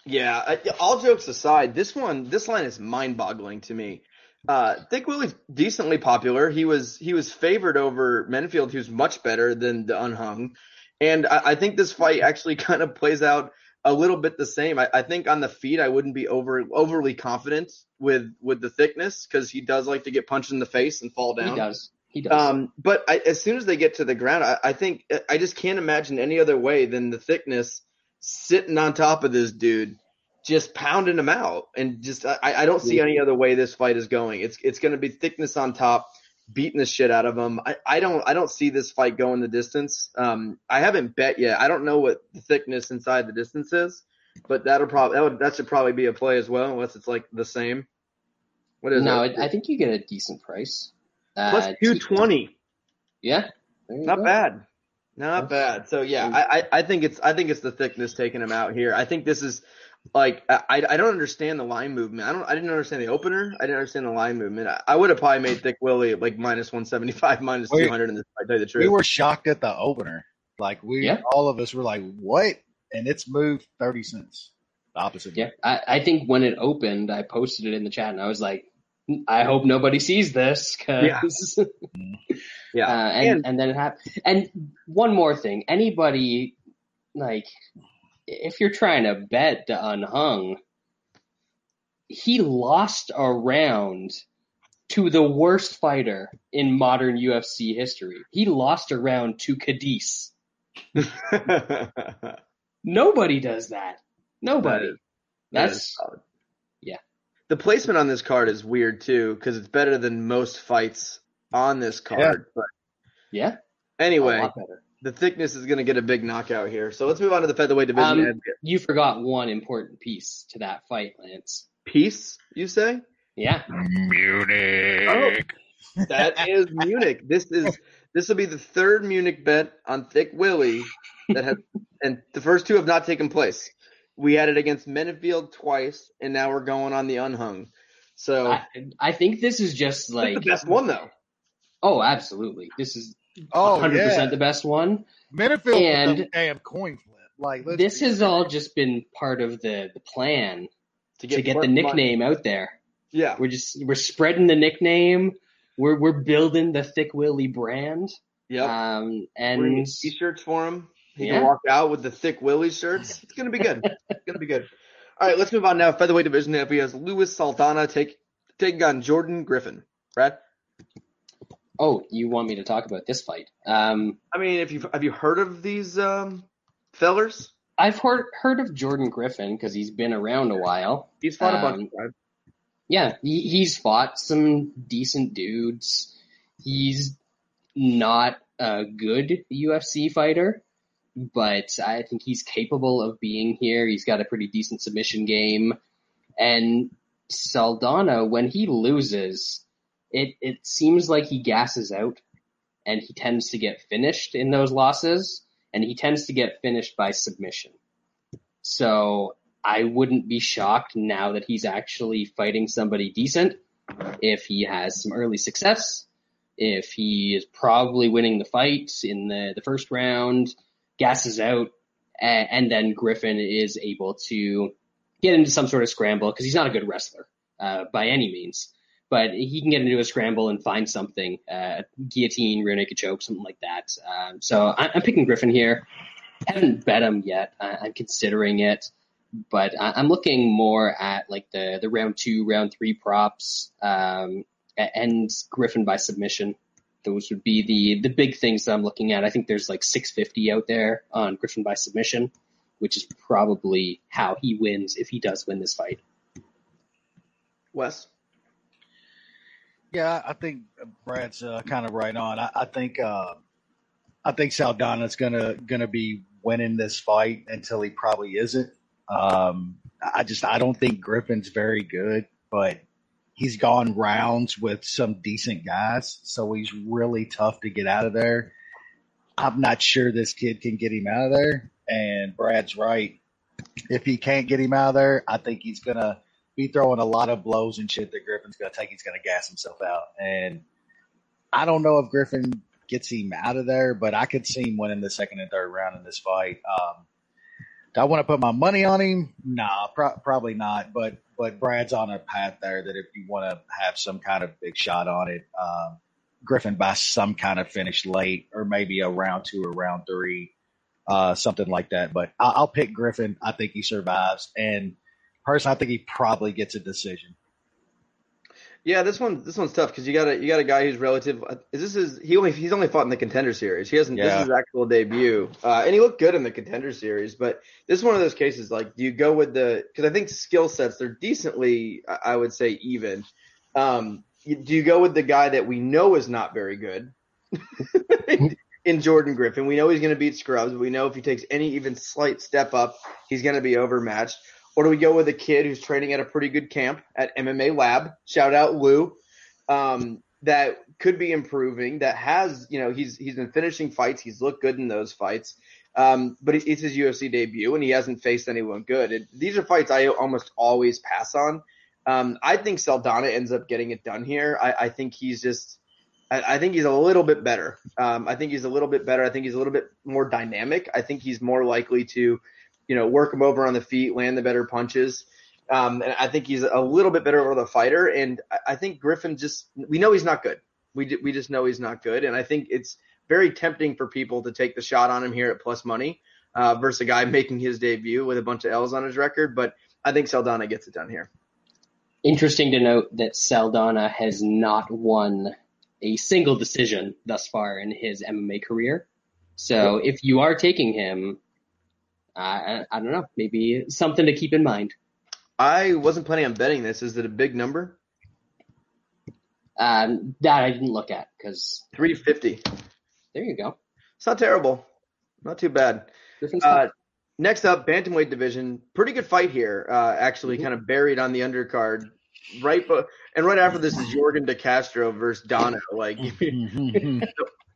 Yeah, all jokes aside, this one, this line is mind-boggling to me. Uh, Dick Willie's decently popular. He was he was favored over Menifield, who's much better than the unhung, and I, I think this fight actually kind of plays out a little bit the same. I, I think on the feet, I wouldn't be over overly confident with with the thickness because he does like to get punched in the face and fall down. He does. He does. Um, but I, as soon as they get to the ground, I, I think I just can't imagine any other way than the thickness sitting on top of this dude, just pounding him out, and just I, I don't see any other way this fight is going. It's it's going to be thickness on top, beating the shit out of him. I, I don't I don't see this fight going the distance. Um, I haven't bet yet. I don't know what the thickness inside the distance is, but that'll probably that would that should probably be a play as well, unless it's like the same. What is no, it? I think you get a decent price. Uh, Plus two twenty. Yeah. Not go. bad. Not bad. So yeah, I, I I think it's I think it's the thickness taking him out here. I think this is like I I don't understand the line movement. I don't I didn't understand the opener. I didn't understand the line movement. I, I would have probably made Thick Willie like minus one seventy five, minus two hundred. in this. I tell you the truth. We were shocked at the opener. Like we, Yeah. all of us were like, "What?" And it's moved thirty cents. The opposite. Yeah, I, I think when it opened, I posted it in the chat, and I was like, I hope nobody sees this, cause yeah. uh, and, And- and then it happened. And one more thing, anybody like, if you're trying to bet the unhung, he lost a round to the worst fighter in modern UFC history. He lost a round to Cadiz. Nobody does that. Nobody. That is That's solid. yeah. The placement on this card is weird too because it's better than most fights on this card. But yeah. Anyway, the thickness is going to get a big knockout here. So let's move on to the featherweight division. Um, You forgot one important piece to that fight, Lance. Peace, you say? Yeah. Munich. That is Munich. This is this will be the third Munich bet on Thick Willie that has, and the first two have not taken place. We had it against Menifield twice, and now we're going on the unhung. So I, I think this is just like the best one though. Oh, absolutely. This is Oh 100% yeah, the best one. Menifield And- and damn coin flip. Like let's This be- has all just been part of the, the plan to get the more money. nickname out there. Yeah, We're just we're spreading the nickname. We're we're building the Thick Willie brand. yep. Um and gonna t-shirts for him. He Yeah. can walk out with the Thick Willie shirts. It's gonna be good. it's gonna be good. All right, let's move on now. Featherweight division. If he has Louis Saldana take taking on Jordan Griffin. Brad. oh, you want me to talk about this fight? Um I mean, if you have you heard of these um, fellers? I've heard heard of Jordan Griffin because he's been around a while. He's fought a Um, bunch. Brad. Yeah, he, he's fought some decent dudes. He's not a good UFC fighter, but I think he's capable of being here. He's got a pretty decent submission game. And Saldana, when he loses, it, it seems like he gasses out and he tends to get finished in those losses and he tends to get finished by submission. So I wouldn't be shocked now that he's actually fighting somebody decent if he has some early success, if he is probably winning the fight in the, the first round, gasses out, and, and then Griffin is able to get into some sort of scramble because he's not a good wrestler uh, by any means. But he can get into a scramble and find something, uh, guillotine, rear naked choke, something like that. Um, so I, I'm picking Griffin here. Haven't bet him yet. I, I'm considering it but I- I'm looking more at like the the round two, round three props, um, and Griffin by submission. Those would be the the big things that I'm looking at. I think there's like 650 out there on Griffin by submission, which is probably how he wins if he does win this fight. Wes. Yeah, I think Brad's uh, kind of right on. I, I think uh, I think Saldana's gonna gonna be winning this fight until he probably isn't. Um, I just I don't think Griffin's very good, but he's gone rounds with some decent guys, so he's really tough to get out of there. I'm not sure this kid can get him out of there, and Brad's right. If he can't get him out of there, I think he's gonna be throwing a lot of blows and shit that Griffin's gonna take. He's gonna gas himself out, and I don't know if Griffin gets him out of there, but I could see him winning the second and third round in this fight. Um, do I want to put my money on him? Nah, pro- probably not. But but Brad's on a path there that if you want to have some kind of big shot on it, um, Griffin by some kind of finish late or maybe a round two or round three, uh, something like that. But I- I'll pick Griffin. I think he survives, and personally, I think he probably gets a decision. Yeah, this one this one's tough because you got a you got a guy who's relative. uh, Is this is he only he's only fought in the contender series. He hasn't. Yeah. This is his actual debut, uh, and he looked good in the contender series. But this is one of those cases like, do you go with the? Because I think skill sets they're decently, I I would say, even. Um, do you go with the guy that we know is not very good? in Jordan Griffin, we know he's going to beat Scrubs. We know if he takes any even slight step up, he's going to be overmatched. Or do we go with a kid who's training at a pretty good camp at MMA Lab? Shout out Lou. Um, that could be improving. That has, you know, he's he's been finishing fights. He's looked good in those fights. Um, but it's his UFC debut, and he hasn't faced anyone good. It, these are fights I almost always pass on. Um, I think Saldana ends up getting it done here. I, I think he's just, I, I think he's a little bit better. Um, I think he's a little bit better. I think he's a little bit more dynamic. I think he's more likely to, you know, work him over on the feet, land the better punches. Um, and I think he's a little bit better of a fighter. And I, think Griffin just, we know he's not good. We, we just know he's not good. And I think it's very tempting for people to take the shot on him here at plus money, uh, versus a guy making his debut with a bunch of L's on his record. But I think Saldana gets it done here. Interesting to note that Saldana has not won a single decision thus far in his MMA career. So if you are taking him, uh, I, I don't know, maybe something to keep in mind. I wasn't planning on betting this. Is it a big number? Um, that I didn't look at because 350. there you go. It's not terrible. Not too bad. Uh, next up, bantamweight division. Pretty good fight here. Uh, actually, Mhm. kind of buried on the undercard. Right, but and right after this is Yorgan De Castro versus Danho. Like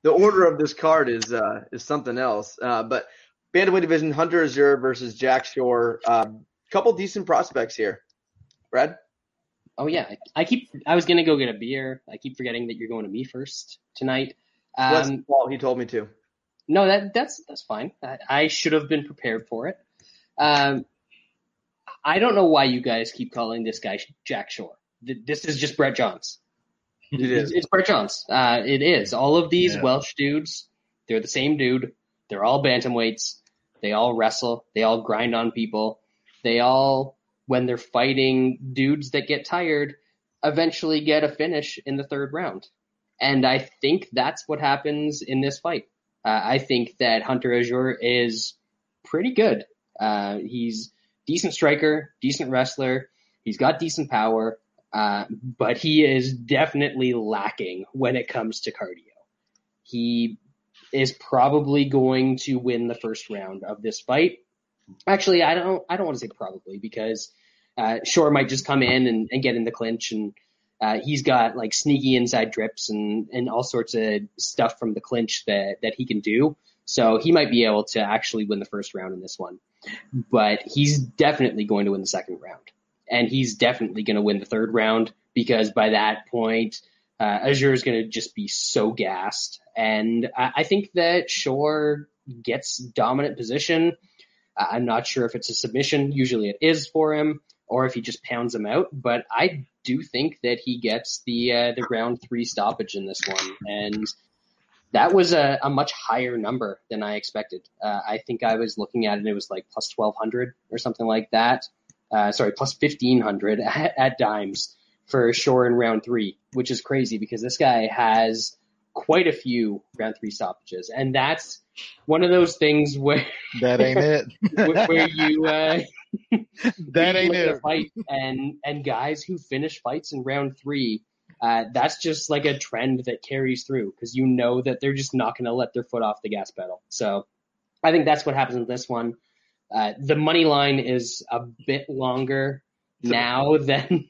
the order of this card is uh, is something else. Uh, but bantamweight division: Hunter Azure versus Jack Shore. Uh, couple decent prospects here. Brad. Oh yeah, I, I keep. I was gonna go get a beer. I keep forgetting that you're going to me first tonight. Wes Um, Paul, he told me to. no, that that's that's fine. I, I should have been prepared for it. Um, I don't know why you guys keep calling this guy Jack Shore. This is just Brett Johns. It's, is. it's Brett Johns. Uh, it is. All of these Yeah. Welsh dudes, they're the same dude. They're all bantamweights. They all wrestle. They all grind on people. They all, when they're fighting dudes that get tired, eventually get a finish in the third round. And I think that's what happens in this fight. Uh, I think that Hunter Azure is pretty good. Uh, he's decent striker, decent wrestler. He's got decent power. Uh, but he is definitely lacking when it comes to cardio. He is probably going to win the first round of this fight. Actually, I don't, I don't want to say probably because, uh, Shore might just come in and, and get in the clinch and, uh, he's got like sneaky inside drips and, and all sorts of stuff from the clinch that, that he can do. So he might be able to actually win the first round in this one, but he's definitely going to win the second round and he's definitely going to win the third round because by that point, uh, Azure is going to just be so gassed. And I, I think that Shore gets dominant position. I- I'm not sure if it's a submission. Usually it is for him, or if he just pounds him out. But I do think that he gets the uh, the round three stoppage in this one, and that was a, a much higher number than I expected. Uh, I think I was looking at it; it was like plus twelve hundred or something like that uh, sorry, plus 1500 at, at dimes for Shore in round three, which is crazy because this guy has quite a few round three stoppages, and that's one of those things where That ain't it. where you uh, that ain't it. fight and and guys who finish fights in round three. Uh, that's just like a trend that carries through because you know that they're just not going to let their foot off the gas pedal. So I think that's what happens with this one. Uh, the money line is a bit longer now than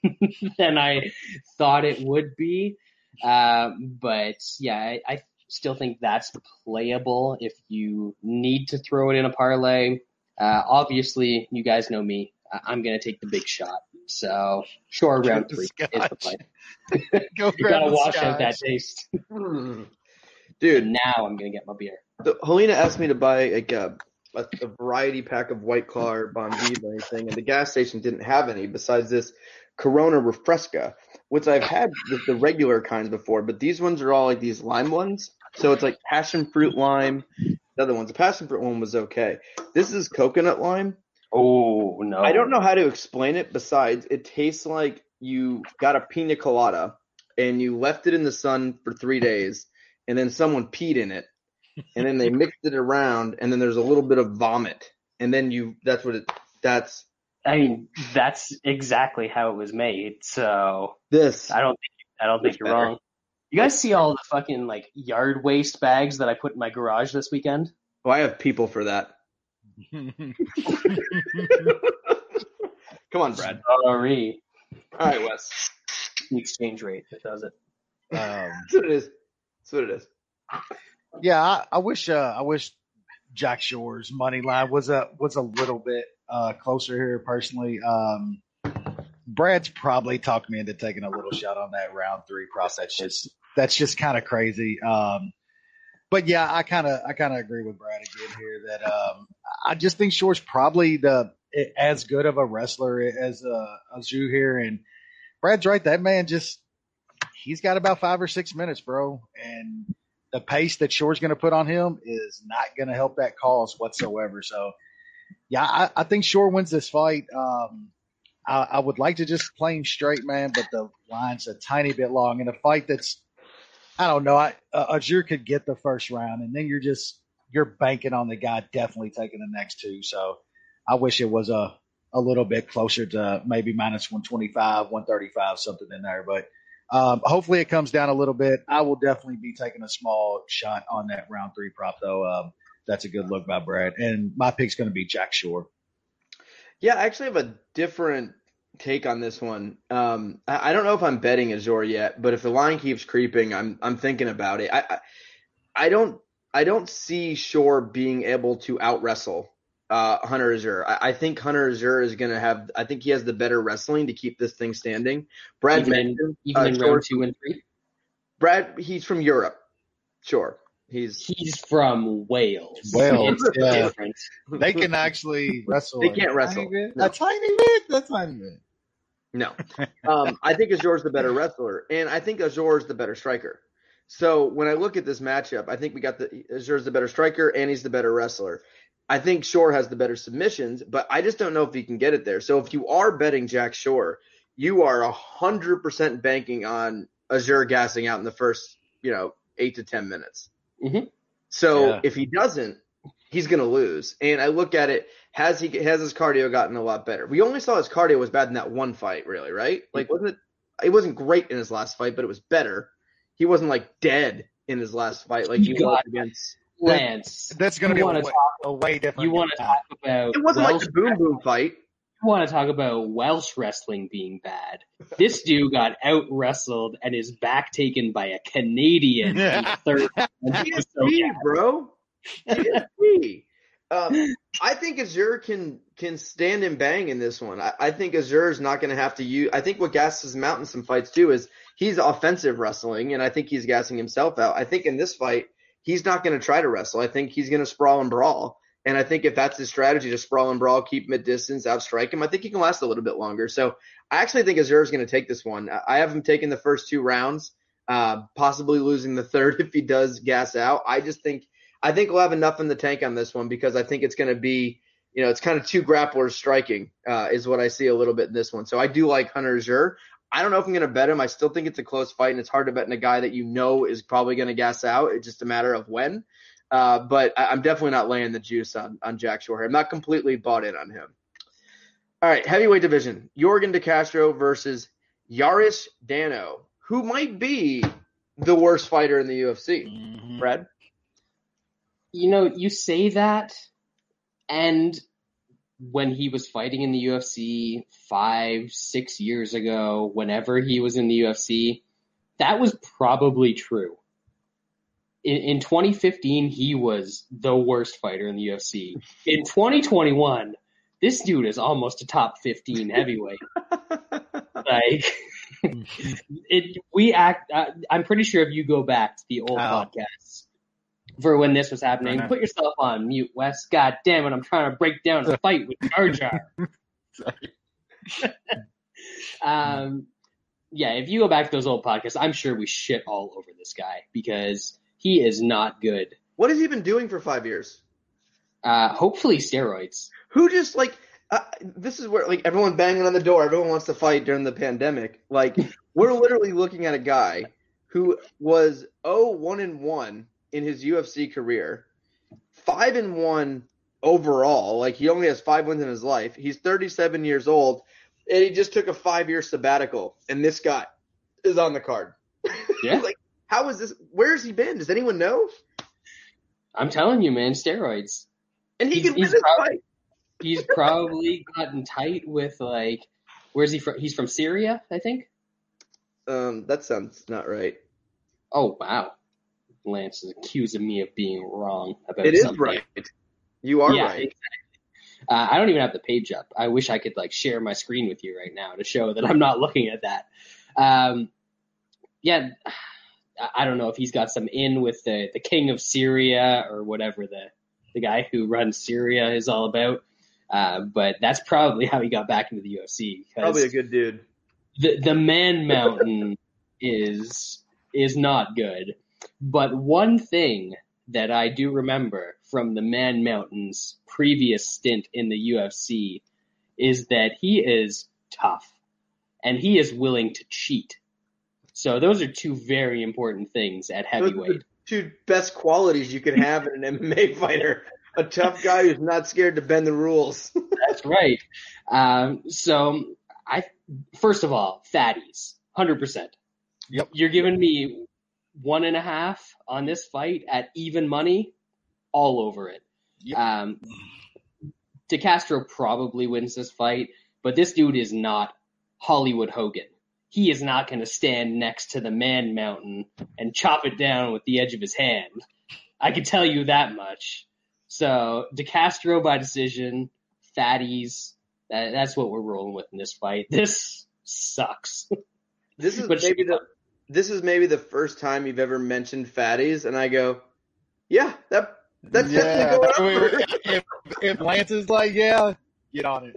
than I thought it would be. Uh, but yeah, I, I still think that's playable if you need to throw it in a parlay. Uh, obviously, you guys know me. I'm going to take the big shot. So, sure, round three is the Scotch. play. Go You got to the wash out that taste. Dude, now I'm going to get my beer. Helena asked me to buy like a, a, a variety pack of White Claw or or anything, and the gas station didn't have any besides this Corona Refresca, which I've had the, the regular kinds before, but these ones are all like these lime ones. So it's like passion fruit lime. The other ones, the passion fruit one was okay. This is coconut lime. Oh, no. I don't know how to explain it besides it tastes like you got a pina colada and you left it in the sun for three days and then someone peed in it and then they mixed it around and then there's a little bit of vomit and then you that's what it that's I mean, that's exactly how it was made. So this I don't think I don't think you're better. wrong. You guys see all the fucking like yard waste bags that I put in my garage this weekend? Oh, I have people for that. Come on, Brad. Sorry, All right, Wes. the exchange rate that does it. Um, That's what it is. That's what it is. Yeah, I, I wish uh, I wish Jack Shore's money line was a was a little bit uh, closer here. Personally, um, Brad's probably talked me into taking a little shot on that round three prop. That's just that's just kind of crazy. Um, but yeah, I kind of I kind of agree with Brad again here that um, I just think Shore's probably the as good of a wrestler as uh, Azure here, and Brad's right. That man just he's got about five or six minutes, bro, and the pace that Shore's going to put on him is not going to help that cause whatsoever. So, yeah, I, I think Shore wins this fight. Um, I, I would like to just play him straight, man, but the line's a tiny bit long in a fight that's, I don't know, I, uh, Azure could get the first round, and then you're just you're banking on the guy definitely taking the next two. So, I wish it was a a little bit closer to maybe minus 125, 135, something in there, but. Um, hopefully it comes down a little bit. I will definitely be taking a small shot on that round three prop though. Um, that's a good look by Brad. And my pick's going to be Jack Shore. Yeah, I actually have a different take on this one. Um, I, I don't know if I'm betting Azure yet, but if the line keeps creeping, I'm I'm thinking about it. I I, I don't I don't see Shore being able to out wrestle uh, Hunter Azure. I, I think Hunter Azure is going to have. I think he has the better wrestling to keep this thing standing. Brad Even in- mentioned Even uh, in Shore- round two and three, Brad. He's from Europe. Sure, he's he's from Wales. Wales, yeah. different. They can actually wrestle. They can't wrestle. tiny No. A tiny bit. That's tiny bit. No. Um, I think Azure's the better wrestler, and I think Azure's the better striker. So when I look at this matchup, I think we got the Azure's the better striker, and he's the better wrestler. I think Shore has the better submissions, but I just don't know if he can get it there. So if you are betting Jack Shore, you are a hundred percent banking on Azure gassing out in the first, you know, eight to ten minutes. Mhm. So Yeah. if he doesn't, he's going to lose. And I look at it, has he has his cardio gotten a lot better? We only saw his cardio was bad in that one fight, really, right? Like wasn't it? It wasn't great in his last fight, but it was better. He wasn't like dead in his last fight, like he You was against. Lance, That's going to be a wanna way, talk- a way different. you want to talk about It wasn't Welsh like the boom boom fight. You want to talk about Welsh wrestling being bad? This dude got out wrestled and his back taken by a Canadian in the third. round. He is me, bro. He is me. Um, I think Azure can can stand and bang in this one. I, I think Azure is not going to have to use. I think what gasses him out in some fights too is he's offensive wrestling, and I think he's gassing himself out. I think in this fight he's not going to try to wrestle. I think he's going to sprawl and brawl. And I think if that's his strategy to sprawl and brawl, keep him at distance, outstrike him, I think he can last a little bit longer. So I actually think Azure is going to take this one. I- have him taking the first two rounds, uh, possibly losing the third if he does gas out. I just think I think we'll have enough in the tank on this one because I think it's going to be, you know, it's kind of two grapplers striking uh, is what I see a little bit in this one. So I do like Hunter Azure. I don't know if I'm going to bet him. I still think it's a close fight, and it's hard to bet in a guy that you know is probably going to gas out. It's just a matter of when. Uh, but I, I'm definitely not laying the juice on, on Jack Shore. I'm not completely bought in on him. All right, heavyweight division. Yorgan De Castro versus Jarjis Danho, who might be the worst fighter in the UFC. Mhm. Brad? You know, you say that, and when he was fighting in the UFC five, six years ago, whenever he was in the UFC, that was probably true. In, in 2015, he was the worst fighter in the UFC. In 2021, this dude is almost a top 15 heavyweight. like it we act uh, i'm pretty sure if you go back to the old Oh. podcasts for when this was happening Uh-huh. put yourself on mute wes god damn it i'm trying to break down a fight with jar jar um yeah if you go back to those old podcasts i'm sure we shit all over this guy because he is not good what has he been doing for five years? uh hopefully steroids Who just like uh, this is where like everyone banging on the door, everyone wants to fight during the pandemic. Like we're literally looking at a guy who was 0 1 and 1 in his UFC career, 5 and 1 overall. Like he only has 5 wins in his life. He's 37 years old and he just took a 5-year sabbatical and this guy is on the card. Yeah. like how is this where has he been? Does anyone know? i'm telling you man steroids And he He's- can win he's this probably- fight. he's probably gotten tight with like where's he from he's from syria i think Um that sounds not right. oh wow lance is accusing me of being wrong about It something. It is right. You are yeah, right. exactly. Uh, I don't even have the page up. I wish I could like share my screen with you right now to show that I'm not looking at that. Um, yeah, I- I don't know if he's got some in with the the king of Syria or whatever the the guy who runs Syria is all about. Uh, but that's probably how he got back into the UFC. Probably a good dude. the the man mountain is is not good. But one thing that I do remember from the man mountain's previous stint in the UFC is that he is tough and he is willing to cheat. So those are two very important things at heavyweight. the two best qualities you can have in an MMA fighter. A tough guy who's not scared to bend the rules. That's right. Um, so I, first of all, fatties, hundred percent. Yep. You're giving me one and a half on this fight at even money, all over it. Yep. Um, De Castro probably wins this fight, but this dude is not Hollywood Hogan. He is not going to stand next to the man mountain and chop it down with the edge of his hand. I can tell you that much. So De Castro by decision, fatties. That, that's what we're rolling with in this fight. This sucks. This is But maybe the this is maybe the first time you've ever mentioned fatties, and I go, yeah, that that's yeah. definitely going I if, if Lance is like, yeah, get on it.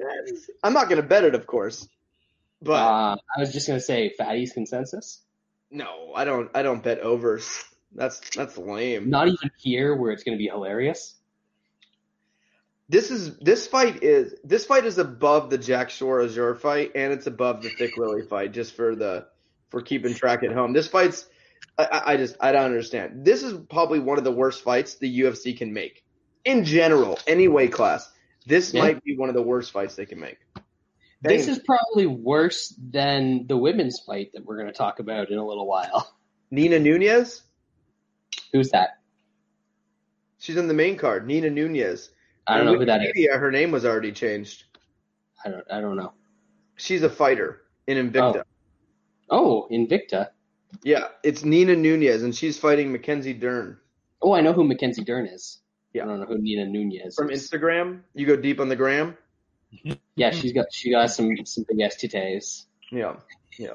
I'm not gonna bet it, of course, but Uh, I was just gonna say fatties consensus. no, I don't. I don't bet overs. That's that's lame. Not even here where it's gonna be hilarious. This is this fight is this fight is above the Jack Shore Azure fight, and it's above the Thick Willie fight. Just for the for keeping track at home, this fight's I- I, just I don't understand. This is probably one of the worst fights the UFC can make in general, any weight class. This Yeah. might be one of the worst fights they can make. This is probably worse than the women's fight that we're gonna talk about in a little while. Nina Nunes. Who's that? She's in the main card. Nina Nunes. I don't On know who that is. Her name was already changed. I don't. I don't know. She's a fighter in Invicta. Oh, Invicta. Yeah, it's Nina Nunes, and she's fighting Mackenzie Dern. Oh, I know who Mackenzie Dern is. Yeah. I don't know who Nina Nunes From. Instagram, you go deep on the gram. Yeah, she's got she got some some big ass titties. Yeah, yeah.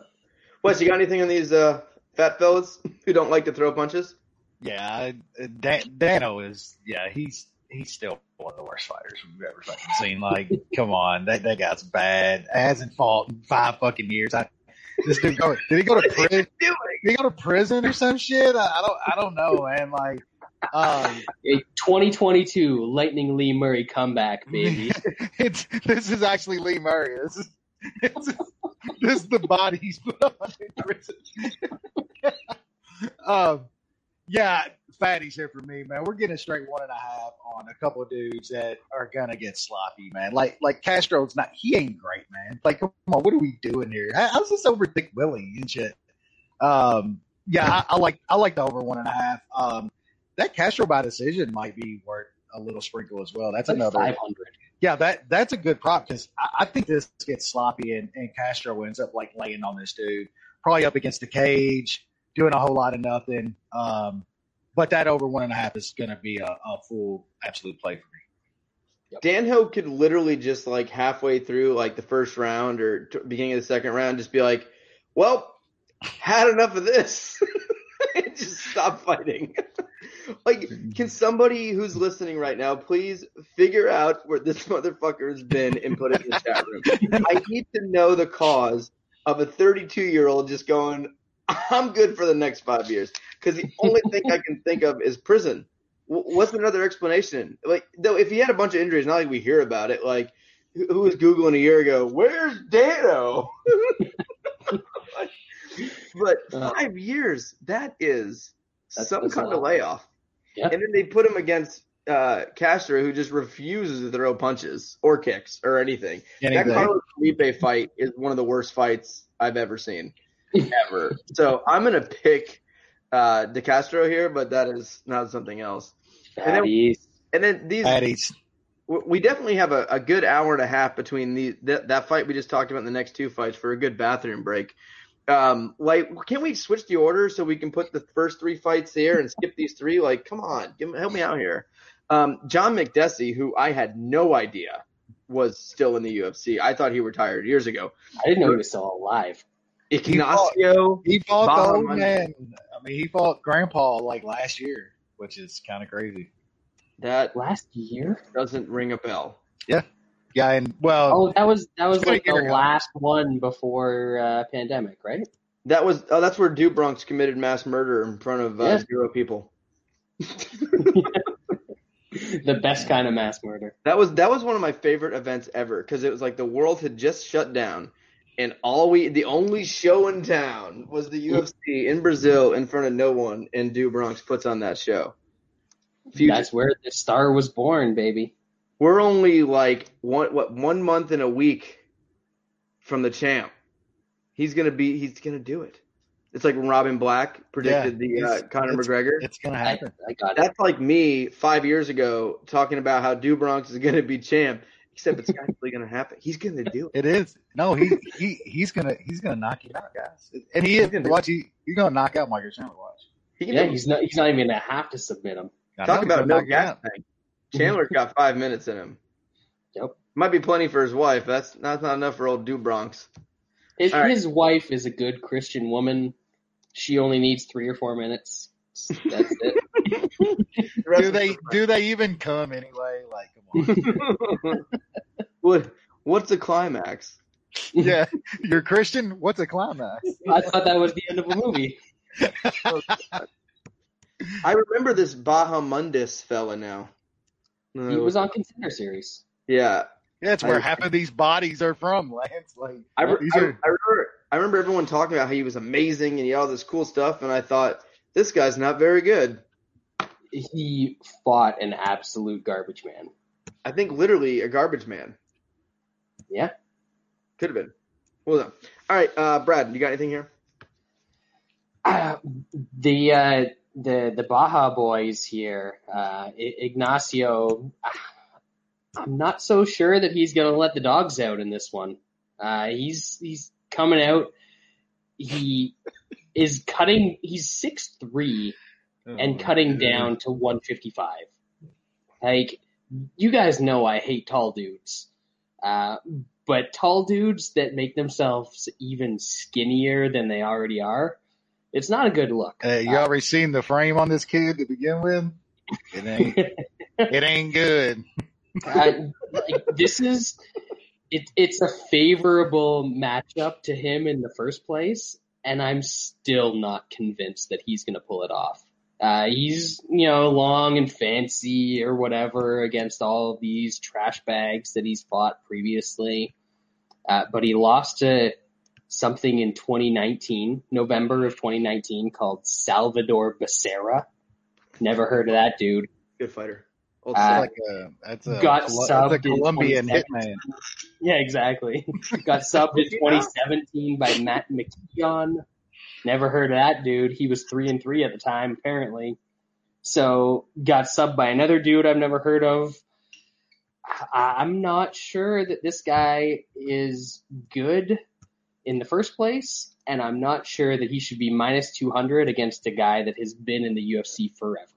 Wes, you got anything on these uh, fat fellas who don't like to throw punches? Yeah, I- Dan- Danho is. Yeah, he's he's still one of the worst fighters we've ever fucking seen. Like, come on, that that guy's bad. Hasn't fought in five fucking years. I, this dude go. Did he go to prison? Did he go to prison or some shit? I, I don't. I don't know, man. Like, um, 2022 Lightning Lee Murray comeback, baby. it's this is actually Lee Murray. This is, it's, this is the body he's put on in prison. um, yeah, fatties here for me, man. We're getting a straight one and a half on a couple of dudes that are gonna get sloppy, man. Like like Castro's not he ain't great, man. Like come on, what are we doing here? How- How's this over Dick Willie and shit? Um, yeah, I, I like I like the over one and a half. Um, that Castro by decision might be worth a little sprinkle as well. That's another five hundred. yeah, that that's a good prop because I, I think this gets sloppy and, and Castro ends up like laying on this dude, probably up against the cage, doing a whole lot of nothing. Um, but that over one and a half is going to be a, a full absolute play for me. Danho could literally just like halfway through like the first round or t- beginning of the second round just be like, "Well, had enough of this." and just stop fighting. like, can somebody who's listening right now please figure out where this motherfucker has been and put it in the chat room? I need to know the cause of a 32 year old just going, "I'm good for the next five years," because the only thing I can think of is prison. W- What's another explanation? Like, though, if he had a bunch of injuries, not like we hear about it. Like, who who was googling a year ago? Where's Danho? but Uh, five years, that is That's some kind of layoff. Yeah. And then they put him against uh, Castro, who just refuses to throw punches or kicks or anything. That Anything. Carlos Felipe fight is one of the worst fights I've ever seen, ever. so I'm gonna pick uh, De Castro here, but that is not something else. And then- And then these, Patties. we definitely have a, a good hour and a half between the that, that fight we just talked about and the next two fights for a good bathroom break. Um, like, can we switch the order so we can put the first three fights here and skip these three? Like, come on, give, help me out here. Um, John Makdessi, who I had no idea was still in the UFC. I thought he retired years ago. I didn't know he was still alive. Ignacio, He fought the old man. I mean, he fought Grandpa like last year, which is kind of crazy. that Last year? doesn't ring a bell. Yeah, yeah, and well, Oh, that was that was It's been a like the year ago. last one before uh, pandemic, right? That was oh, that's where Do Bronx committed mass murder in front of uh, Yeah. zero people. the best kind of mass murder. That was that was one of my favorite events ever because it was like the world had just shut down, and all we the only show in town was the UFC in Brazil in front of no one, and Do Bronx puts on that show. Future. That's where the star was born, baby. We're only like one what one month and a week from the champ. He's gonna be he's gonna do it. It's like when Robin Black predicted the uh, Conor it's- McGregor. it's gonna happen. I got it. That's like me five years ago talking about how Do Bronx is gonna be champ. Except it's actually gonna happen. He's gonna do it. It is. No, he he he's gonna he's gonna knock you out, guys. And he is. Gonna watch, he, he's gonna knock out Michael Chandler. Watch. He Yeah, he's not. He's not even gonna have to submit him. I Talk about gonna no knock gas out. tank. Chandler's got five minutes in him. Yep. Might be plenty for his wife. That's that's not enough for old Do Bronx. If All right. his wife is a good Christian woman, she only needs three or four minutes. That's it. The Do they the- do they even come anyway? Like, come on. what what's the climax? yeah, you're Christian. What's a climax? I thought that was the end of a movie. I remember this Bahamondes fella now. He was on Contender Series. Yeah, Yeah, it's where I- half of these bodies are from, Lance. Like, I, re- these I, are I remember I remember everyone talking about how he was amazing and he had all this cool stuff, and I thought this guy's not very good. He fought an absolute garbage man. I think literally a garbage man. Yeah. Could have been. Hold on. All right, uh, Brad, you got anything here? Uh, the uh, the the Baja boys here, uh, I- Ignacio. I'm not so sure that he's going to let the dogs out in this one. Uh, he's he's coming out. He is cutting. He's six three and cutting down to 155. Like you guys know, I hate tall dudes. Uh, but tall dudes that make themselves even skinnier than they already are, it's not a good look. Hey, you already seen the frame on this kid to begin with? It ain't. it ain't good. Uh, like, this is it, it's a favorable matchup to him in the first place, and I'm still not convinced that he's going to pull it off. Uh, he's you know long and fancy or whatever against all of these trash bags that he's fought previously, uh, but he lost to something in 2019, November of 2019, called Salvador Becerra. Never heard of that dude. Good fighter. Old Uh, like a that's a, got Col- subbed that's a Colombian hitman. Yeah, exactly. Got subbed in 2017 by Matt McKeon. Never heard of that dude. He was three and three at the time, apparently. So got subbed by another dude I've never heard of. I- I'm not sure that this guy is good in the first place, and I'm not sure that he should be minus 200 against a guy that has been in the UFC forever.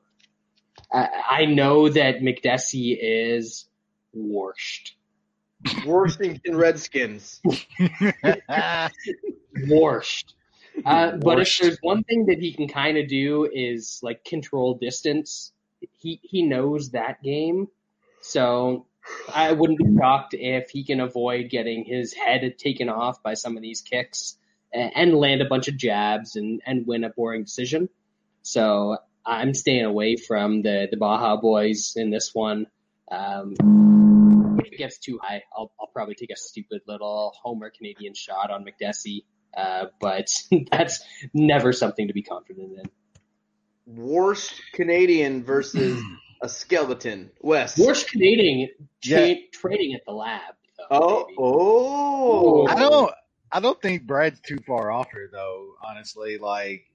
I, I know that Makdessi is washed. Washington Redskins. Washed. Uh, but if there's one thing that he can kind of do is like control distance. He he knows that game, so I wouldn't be shocked if he can avoid getting his head taken off by some of these kicks and, and land a bunch of jabs and and win a boring decision. So I'm staying away from the the Baja boys in this one. Um, if it gets too high, I'll I'll probably take a stupid little Homer Canadian shot on Makdessi. Uh, but that's never something to be confident in. Worst Canadian versus a skeleton. West. Worst Canadian tra- Yeah. training at the lab. Though, Oh, baby. oh. I don't. I don't think Brad's too far off here, though. Honestly, like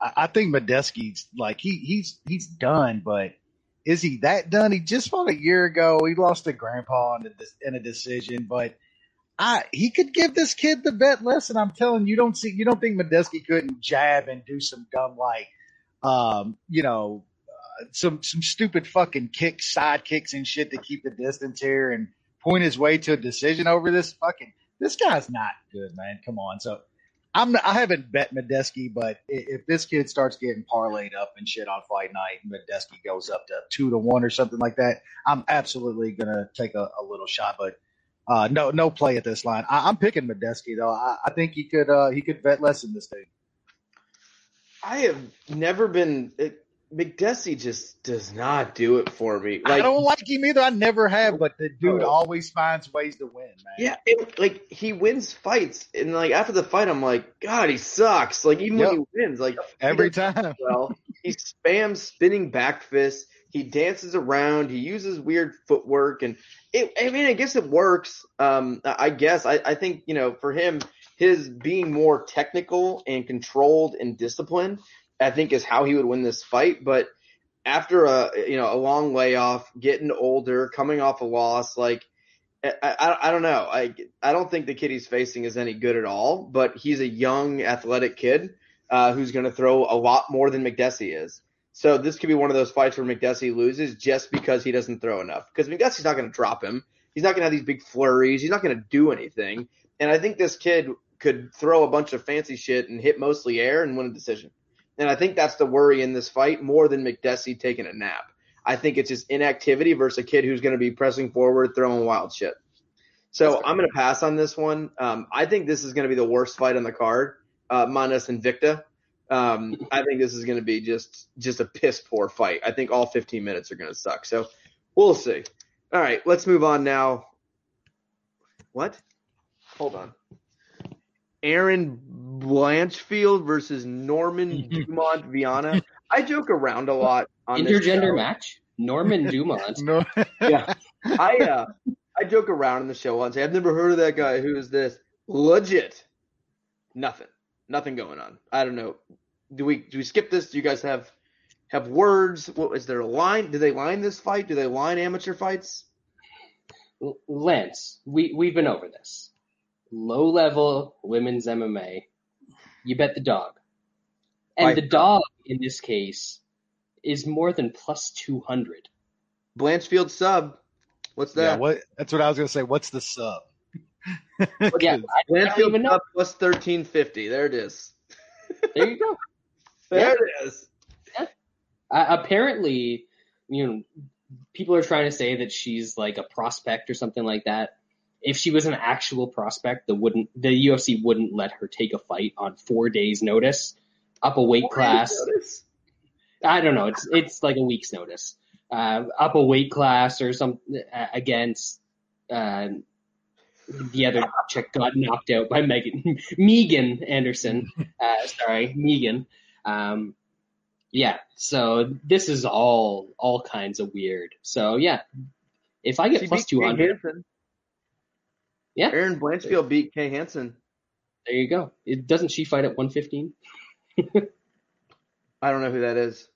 I, think Makdessi's like he he's he's done, but is he that done? He just fought a year ago. He lost to Grandpa in a, in a decision, but I he could give this kid the vet lesson. I'm telling you, you don't see you don't think Makdessi couldn't jab and do some dumb like um you know uh, some some stupid fucking kicks, side kicks and shit to keep the distance here and point his way to a decision over this fucking this guy's not good, man. Come on. So I'm I haven't bet Makdessi, but if this kid starts getting parlayed up and shit on fight night, and Makdessi goes up to two to one or something like that, I'm absolutely gonna take a, a little shot. But uh, no no play at this line. I, I'm picking Makdessi though. I, I think he could uh, he could vet less in this thing. I have never been. It, Makdessi just does not do it for me. I don't like him either. I never have, but the dude Oh. always finds ways to win, man. yeah, it, like he wins fights, and like after the fight, I'm like, God, he sucks. Like even Yep. when he wins, like every time. well, he spams spinning back fists. He dances around. He uses weird footwork, and it, I mean, I guess it works. Um, I I guess I, I think you know for him, his being more technical and controlled and disciplined, I think is how he would win this fight. But after a you know a long layoff, getting older, coming off a loss, like I, I, I don't know. I I don't think the kid he's facing is any good at all. But he's a young, athletic kid uh, who's going to throw a lot more than Makdessi is. So this could be one of those fights where Makdessi loses just because he doesn't throw enough. Because Makdessi's not going to drop him. He's not going to have these big flurries. He's not going to do anything. And I think this kid could throw a bunch of fancy shit and hit mostly air and win a decision. And I think that's the worry in this fight more than Makdessi taking a nap. I think it's just inactivity versus a kid who's going to be pressing forward, throwing wild shit. So I'm going to pass on this one. Um, I think this is going to be the worst fight on the card, uh, minus Invicta. Um, I think this is going to be just just a piss poor fight. I think all 15 minutes are going to suck. So we'll see. All right, let's move on now. What? Hold on. Erin Blanchfield versus Norman Dumont Viana. I joke around a lot on Intergender match. Norman Dumont. No. Yeah. I uh I joke around in the show once. I've never heard of that guy. Who is this? Legit. Nothing. Nothing going on. I don't know. Do we do we skip this? Do you guys have have words? What is there a line? Do they line this fight? Do they line amateur fights? Lance, we we've been over this. Low level women's MMA. You bet the dog. And Right. the dog in this case is more than plus two hundred. Blanchfield sub. What's Yeah, that? what? That's what I was gonna say. What's the sub? Yeah, I, I Blanchfield sub plus thirteen fifty. There it is. There you go. There it is. Uh, apparently, you know, people are trying to say that she's like a prospect or something like that. If she was an actual prospect, the wouldn't the UFC wouldn't let her take a fight on four days' notice, up a weight class. I don't know. It's it's like a week's notice, uh, up a weight class or some uh, against uh, the other chick got knocked out by Megan Megan Anderson. Uh, sorry, Megan. Um, yeah, so this is all all kinds of weird. So yeah, if I get She plus two hundred. Yeah, Erin Blanchfield beat Kay Hansen. there you go. It doesn't she fight at one fifteen? I don't know who that is.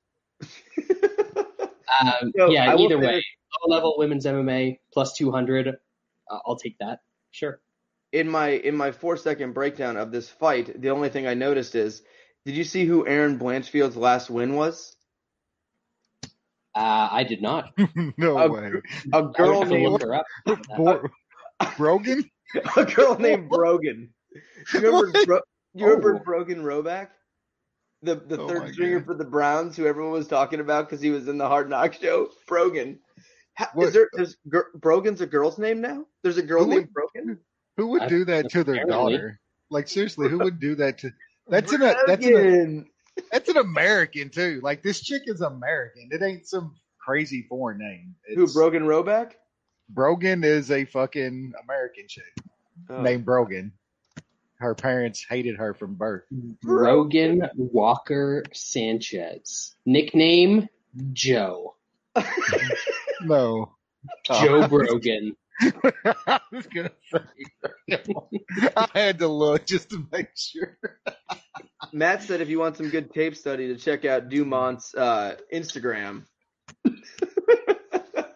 Um, So, yeah, either way, this. low level women's MMA plus two hundred. Uh, I'll take that. Sure. in my in my four second breakdown of this fight, the only thing I noticed is, did you see who Erin Blanchfield's last win was? Uh, I did not. no A way. A I would girl named look her up. Bor- Brogan? a girl named Brogan. You remember What? Bro- you remember Oh. Brogan Roback? The the Oh third stringer God. for the Browns, who everyone was talking about because he was in the Hard Knock show. Brogan. Ha- What? Is there is Gr- Brogan's a girl's name now? There's a girl Who named Brogan. Who would do that to their apparently. daughter? Like seriously, who would do that to? That's an that's an that's an American too. Like this chick is American. It ain't some crazy foreign name. Who Brogan Roback? Brogan is a fucking American chick Oh. named Brogan. Her parents hated her from birth. Brogan Walker Sanchez. Nickname Joe. No. Joe Brogan. I was gonna say. I had to look just to make sure. Matt said if you want some good tape study to check out Dumont's uh, Instagram.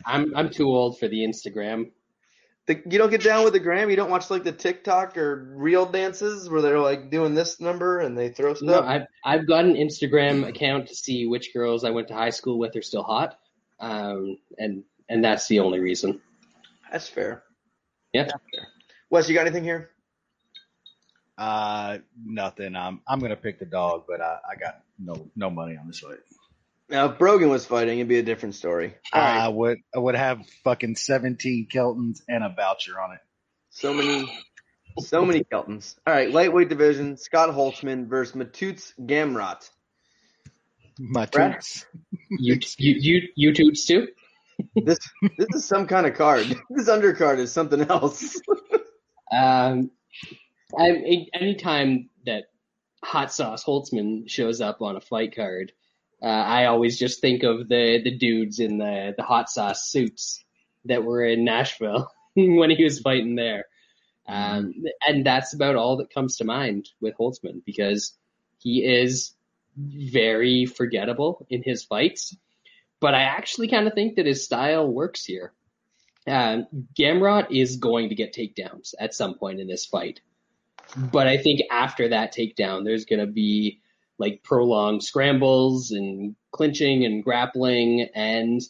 I'm I'm too old for the Instagram. The, you don't get down with the gram. You don't watch like the TikTok or reel dances where they're like doing this number and they throw stuff. No. I've I've got an Instagram account to see which girls I went to high school with are still hot, um, and and that's the only reason. That's fair. Yeah. Wes, you got anything here? Uh, nothing. I'm I'm gonna pick the dog, but I, I got no no money on this fight. Now, if Brogan was fighting, it'd be a different story. All right. I would I would have fucking seventeen Keltons and a voucher on it. So many, so many Keltons. All right, lightweight division: Scott Holtzman versus Mateusz Gamrot. My Brad? You you you you toots too. This this is some kind of card. This undercard is something else. Um, I, anytime that Hot Sauce Holtzman shows up on a fight card, uh, I always just think of the the dudes in the the hot sauce suits that were in Nashville when he was fighting there. Um, and that's about all that comes to mind with Holtzman because he is very forgettable in his fights. But I actually kind of think that his style works here. Um, Gamrot is going to get takedowns at some point in this fight. But I think after that takedown, there's going to be like prolonged scrambles and clinching and grappling. And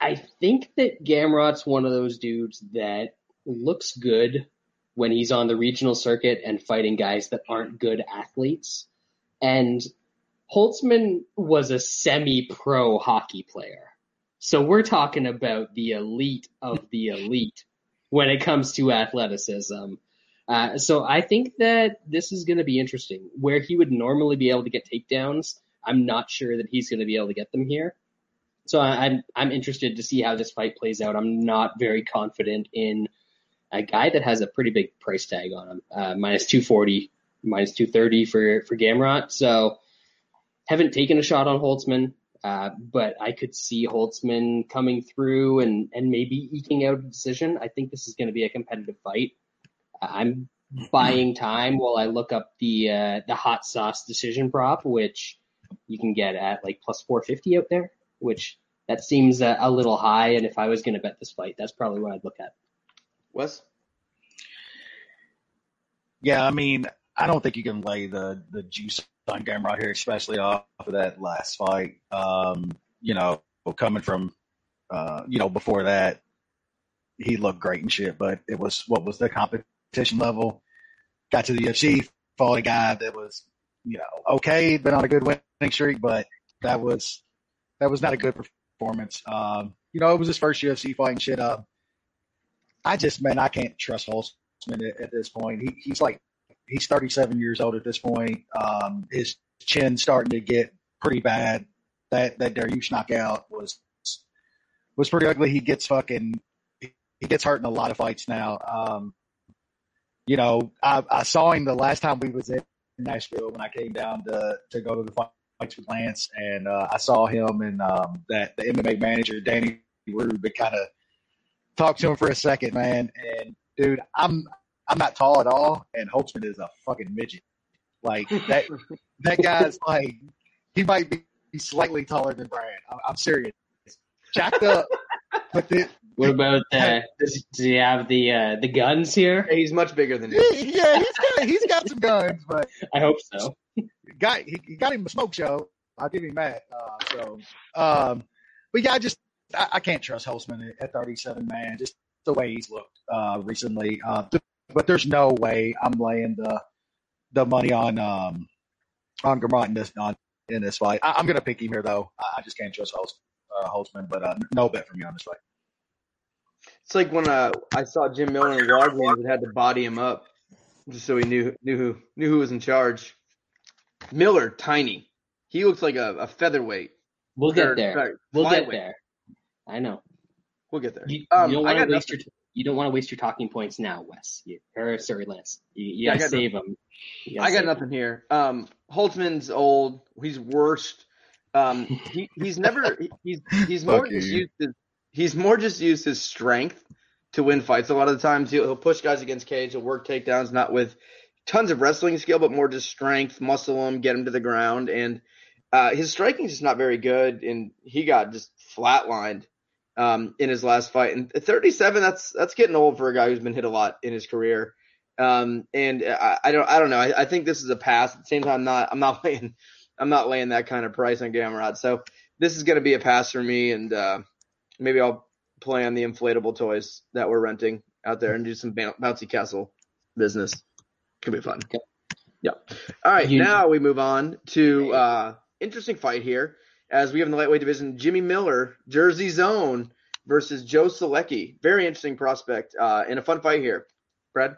I think that Gamrot's one of those dudes that looks good when he's on the regional circuit and fighting guys that aren't good athletes. And Holtzman was a semi pro hockey player. So we're talking about the elite of the elite when it comes to athleticism. Uh, so I think that this is going to be interesting. Where he would normally be able to get takedowns, I'm not sure that he's going to be able to get them here. So I- I'm I'm interested to see how this fight plays out. I'm not very confident in a guy that has a pretty big price tag on him, uh, minus 240, minus 230 for for Gamrot. So haven't taken a shot on Holtzman, uh, but I could see Holtzman coming through and and maybe eking out a decision. I think this is going to be a competitive fight. I'm buying time while I look up the uh, the hot sauce decision prop, which you can get at like plus 450 out there, which that seems a, a little high. And if I was going to bet this fight, that's probably what I'd look at. Wes, Yeah, I mean, I don't think you can lay the the juice on Gamrot here, especially off of that last fight. Um, you know, coming from, uh, you know, before that, he looked great and shit, but it was what was the competition level? Got to the UFC, fought a guy that was, you know, okay, been on a good winning streak, but that was that was not a good performance. Um, you know, it was his first UFC fight and shit. up. I just, man, I can't trust Holtzman at, at this point. He, he's like, he's 37 years old at this point. Um, his chin starting to get pretty bad. That that Dariush knockout was was pretty ugly. He gets fucking he gets hurt in a lot of fights now. Um, you know, I, I saw him the last time we was in Nashville when I came down to to go to the fights with Lance, and uh, I saw him and um, that the MMA manager Danny Rube kind of talked to him for a second, man. And dude, I'm I'm not tall at all, and Holtzman is a fucking midget. Like that that guy's like he might be slightly taller than Brad. I'm, I'm serious. Jacked up, but the, What about uh, does, does he have the uh, the guns here? He's much bigger than you. yeah, he's got he's got some guns, but I hope so. got he, he got him a smoke show. I'll give him that. Uh, so, um, but yeah, I just I, I can't trust Holtzman at 37, man. Just the way he's looked uh, recently. Uh, but there's no way I'm laying the the money on um on Gamrot in this on in this fight. I, am gonna pick him here though. I, I just can't trust Holtz, uh, Holtzman, but uh, no bet for me on this fight. It's like when uh, I saw Jim Miller in Walgreens and had to body him up just so he knew knew who knew who was in charge. Miller, tiny. He looks like a, a featherweight. We'll get Or, there. sorry, We'll get flyweight. there. I know. We'll get there. You, Um, you don't want to waste nothing. your you don't want to waste your talking points now, Wes. You, or sorry, Lance. You, you Yeah, I gotta got save them. I got nothing here. Um, Holtzman's old. He's worst. Um, he, he's never. He's he's more Fuck just used his, He's more just used his strength to win fights. A lot of the times he'll, he'll push guys against cage. He'll work takedowns, not with tons of wrestling skill, but more just strength, muscle him, get him to the ground, and uh, his striking is just not very good. And he got just flatlined um, in his last fight. And at 37, that's that's getting old for a guy who's been hit a lot in his career. Um, and I, I don't I don't know. I, I think this is a pass. At the same time, I'm not I'm not laying I'm not laying that kind of price on Gamrot. So this is going to be a pass for me, and uh, maybe I'll play on the inflatable toys that we're renting out there and do some bouncy castle business. Could be fun. Okay. Yeah. All right. You- now we move on to uh, interesting fight here as we have in the lightweight division Jimmy Miller, Jersey Zone versus Joe Solecki. Very interesting prospect uh, and a fun fight here. Brad.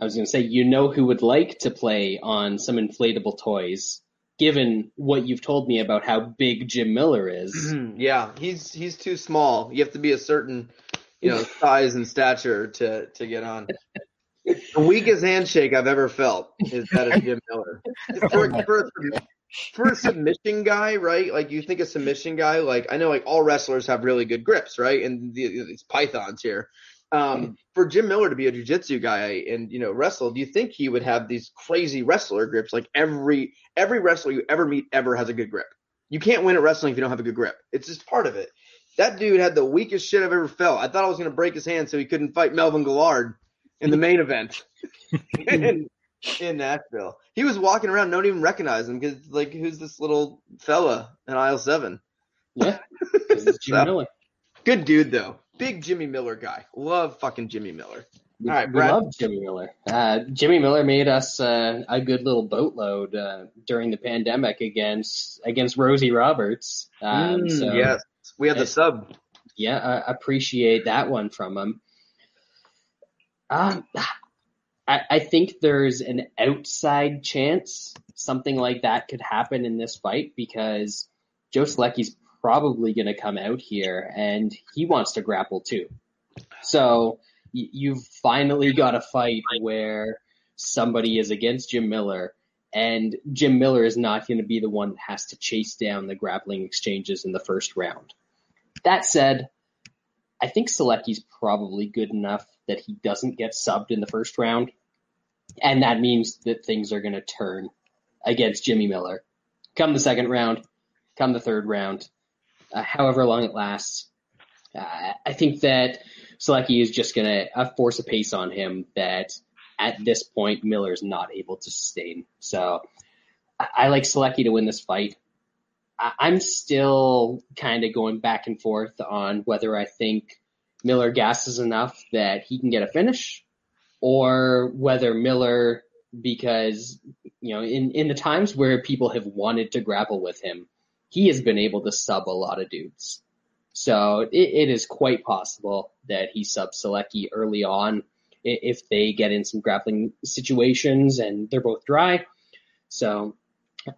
I was going to say, you know who would like to play on some inflatable toys, given what you've told me about how big Jim Miller is. yeah, he's he's too small. You have to be a certain, you know, size and stature to to get on. The weakest handshake I've ever felt is that of Jim Miller. Oh for, for, a- for a submission guy, right? Like you think a submission guy, like I know like all wrestlers have really good grips, right? And the, these pythons here. Um, for Jim Miller to be a jujitsu guy and you know wrestle, do you think he would have these crazy wrestler grips? Like every every wrestler you ever meet ever has a good grip. You can't win at wrestling if you don't have a good grip. It's just part of it. That dude had the weakest shit I've ever felt. I thought I was going to break his hand so he couldn't fight Melvin Guillard in the main event in, in Nashville. He was walking around, don't even recognize him because like, who's this little fella in aisle seven? Yeah, Jim So- Miller. Good dude though. Big Jimmy Miller guy. Love fucking Jimmy Miller. We, All right, we love Jimmy Miller. Uh, Jimmy Miller made us uh, a good little boatload uh, during the pandemic against against Rosie Roberts. Um, Mm, so yes, we had the sub. yeah, I appreciate that one from him. Um, I, I think there's an outside chance something like that could happen in this fight because Joe Solecki's probably going to come out here and he wants to grapple too. So you've finally got a fight where somebody is against Jim Miller and Jim Miller is not going to be the one that has to chase down the grappling exchanges in the first round. That said, I think Solecki's probably good enough that he doesn't get subbed in the first round. And that means that things are going to turn against Jimmy Miller. Come the second round, come the third round, uh, however long it lasts. Uh, I think that Solecki is just going to uh, force a pace on him that at this point Miller's not able to sustain. So I, I like Solecki to win this fight. I, I'm still kind of going back and forth on whether I think Miller gasses enough that he can get a finish or whether Miller, because, you know, in, in the times where people have wanted to grapple with him, he has been able to sub a lot of dudes. So it, it is quite possible that he subs Solecki early on if they get in some grappling situations and they're both dry. So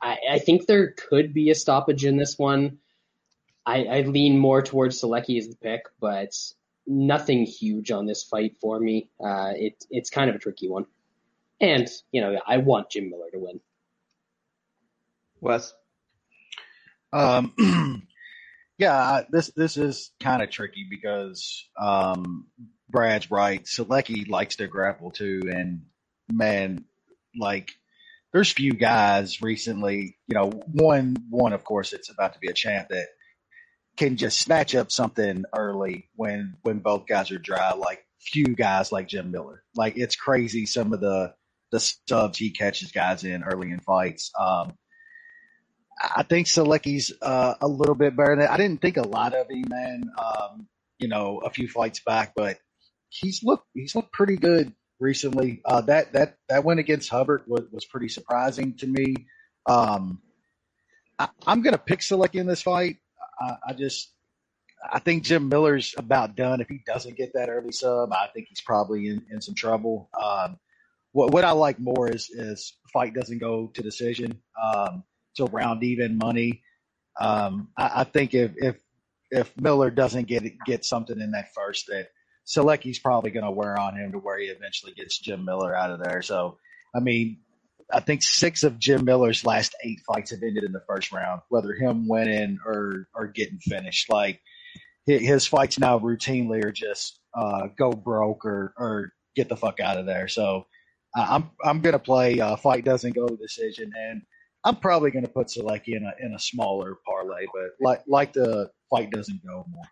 I, I think there could be a stoppage in this one. I, I lean more towards Solecki as the pick, but nothing huge on this fight for me. Uh, it, it's kind of a tricky one. And, you know, I want Jim Miller to win. Wes. Um, yeah, this this is kind of tricky because um, Brad's right. Solecki likes to grapple too, and man, like there's few guys recently. You know, one one of course it's about to be a champ that can just snatch up something early when when both guys are dry. Like few guys like Jim Miller. Like it's crazy some of the the subs he catches guys in early in fights. Um, I think Solecki's uh, a little bit better than I didn't think a lot of him, man. Um, you know, a few fights back, but he's looked he's looked pretty good recently. Uh, that that that win against Hubbard was, was pretty surprising to me. Um, I, am gonna pick Solecki in this fight. I, I, just I think Jim Miller's about done. If he doesn't get that early sub, I think he's probably in, in some trouble. Um, what what I like more is is fight doesn't go to decision. Um, it's around even money. Um, I, I, think if if if Miller doesn't get get something in that first, that Solecki's probably going to wear on him to where he eventually gets Jim Miller out of there. So, I mean, I think six of Jim Miller's last eight fights have ended in the first round, whether him winning or or getting finished. Like his fights now routinely are just uh, go broke or or get the fuck out of there. So I'm I'm gonna play uh, fight doesn't go to decision, and I'm probably gonna put Solecki in a in a smaller parlay, but like like the fight doesn't go more.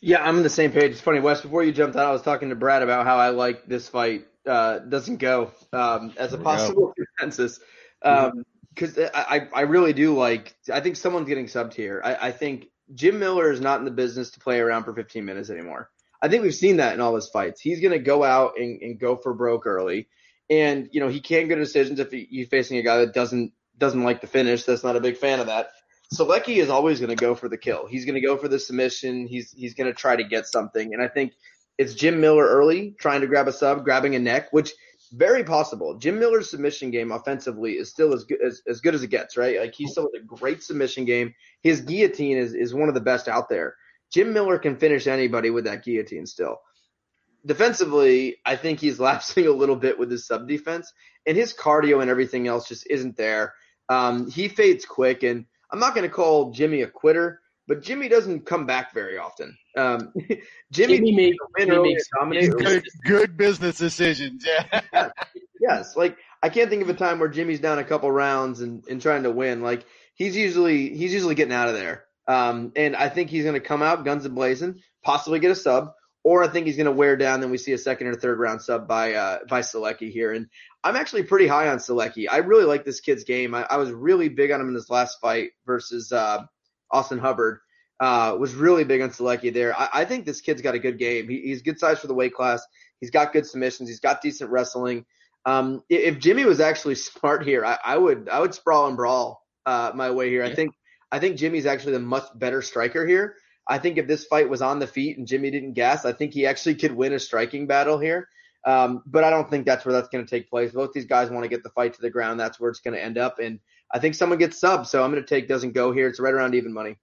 Yeah, I'm on the same page. It's funny, Wes. Before you jumped out, I was talking to Brad about how I like this fight uh, doesn't go um, as a possible consensus because um, I I really do like. I think someone's getting subbed here. I, I think Jim Miller is not in the business to play around for 15 minutes anymore. I think we've seen that in all his fights. He's going to go out and, and go for broke early, and you know he can not get decisions if he, he's facing a guy that doesn't doesn't like the finish. That's not a big fan of that. Solecki is always going to go for the kill. He's going to go for the submission. He's he's going to try to get something. And I think it's Jim Miller early trying to grab a sub, grabbing a neck, which very possible. Jim Miller's submission game offensively is still as good as, as good as it gets, right? Like he's still a great submission game. His guillotine is is one of the best out there. Jim Miller can finish anybody with that guillotine still. Defensively, I think he's lapsing a little bit with his sub defense, and his cardio and everything else just isn't there. Um, he fades quick, and I'm not going to call Jimmy a quitter, but Jimmy doesn't come back very often. Um, Jimmy, Jimmy, make, Jimmy makes good, good, business decisions. Yeah. yes. yes. Like I can't think of a time where Jimmy's down a couple rounds and, and trying to win. Like he's usually he's usually getting out of there. Um, and I think he's going to come out guns a blazing, possibly get a sub, or I think he's going to wear down. Then we see a second or third round sub by uh, by Solecki here. And I'm actually pretty high on Solecki. I really like this kid's game. I, I was really big on him in this last fight versus uh, Austin Hubbard. Uh, was really big on Solecki there. I, I think this kid's got a good game. He, he's good size for the weight class. He's got good submissions. He's got decent wrestling. Um, if Jimmy was actually smart here, I, I would I would sprawl and brawl uh, my way here. I think I think Jimmy's actually the much better striker here. I think if this fight was on the feet and Jimmy didn't gas, I think he actually could win a striking battle here. Um, but I don't think that's where that's going to take place. Both these guys want to get the fight to the ground. That's where it's going to end up. And I think someone gets sub. So I'm going to take doesn't go here. It's right around even money.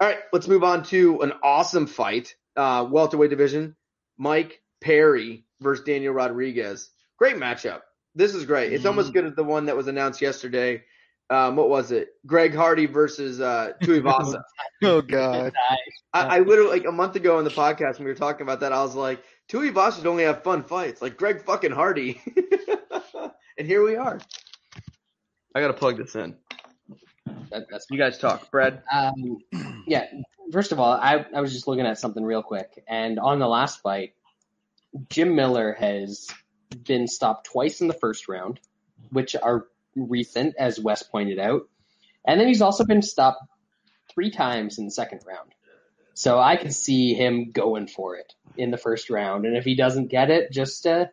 All right, let's move on to an awesome fight. Uh, welterweight division. Mike Perry versus Daniel Rodriguez. Great matchup. This is great. It's almost good as the one that was announced yesterday. Um, what was it? Greg Hardy versus uh, Tuivasa. oh God! I, I literally like a month ago in the podcast when we were talking about that, I was like, Tuivasa should only have fun fights, like Greg fucking Hardy. and here we are. I gotta plug this in. That, that's You guys talk, Brad. Um, yeah. First of all, I, I was just looking at something real quick, and on the last fight, Jim Miller has been stopped twice in the first round, which are recent, as Wes pointed out, and then he's also been stopped three times in the second round. So I could see him going for it in the first round, and if he doesn't get it, just uh,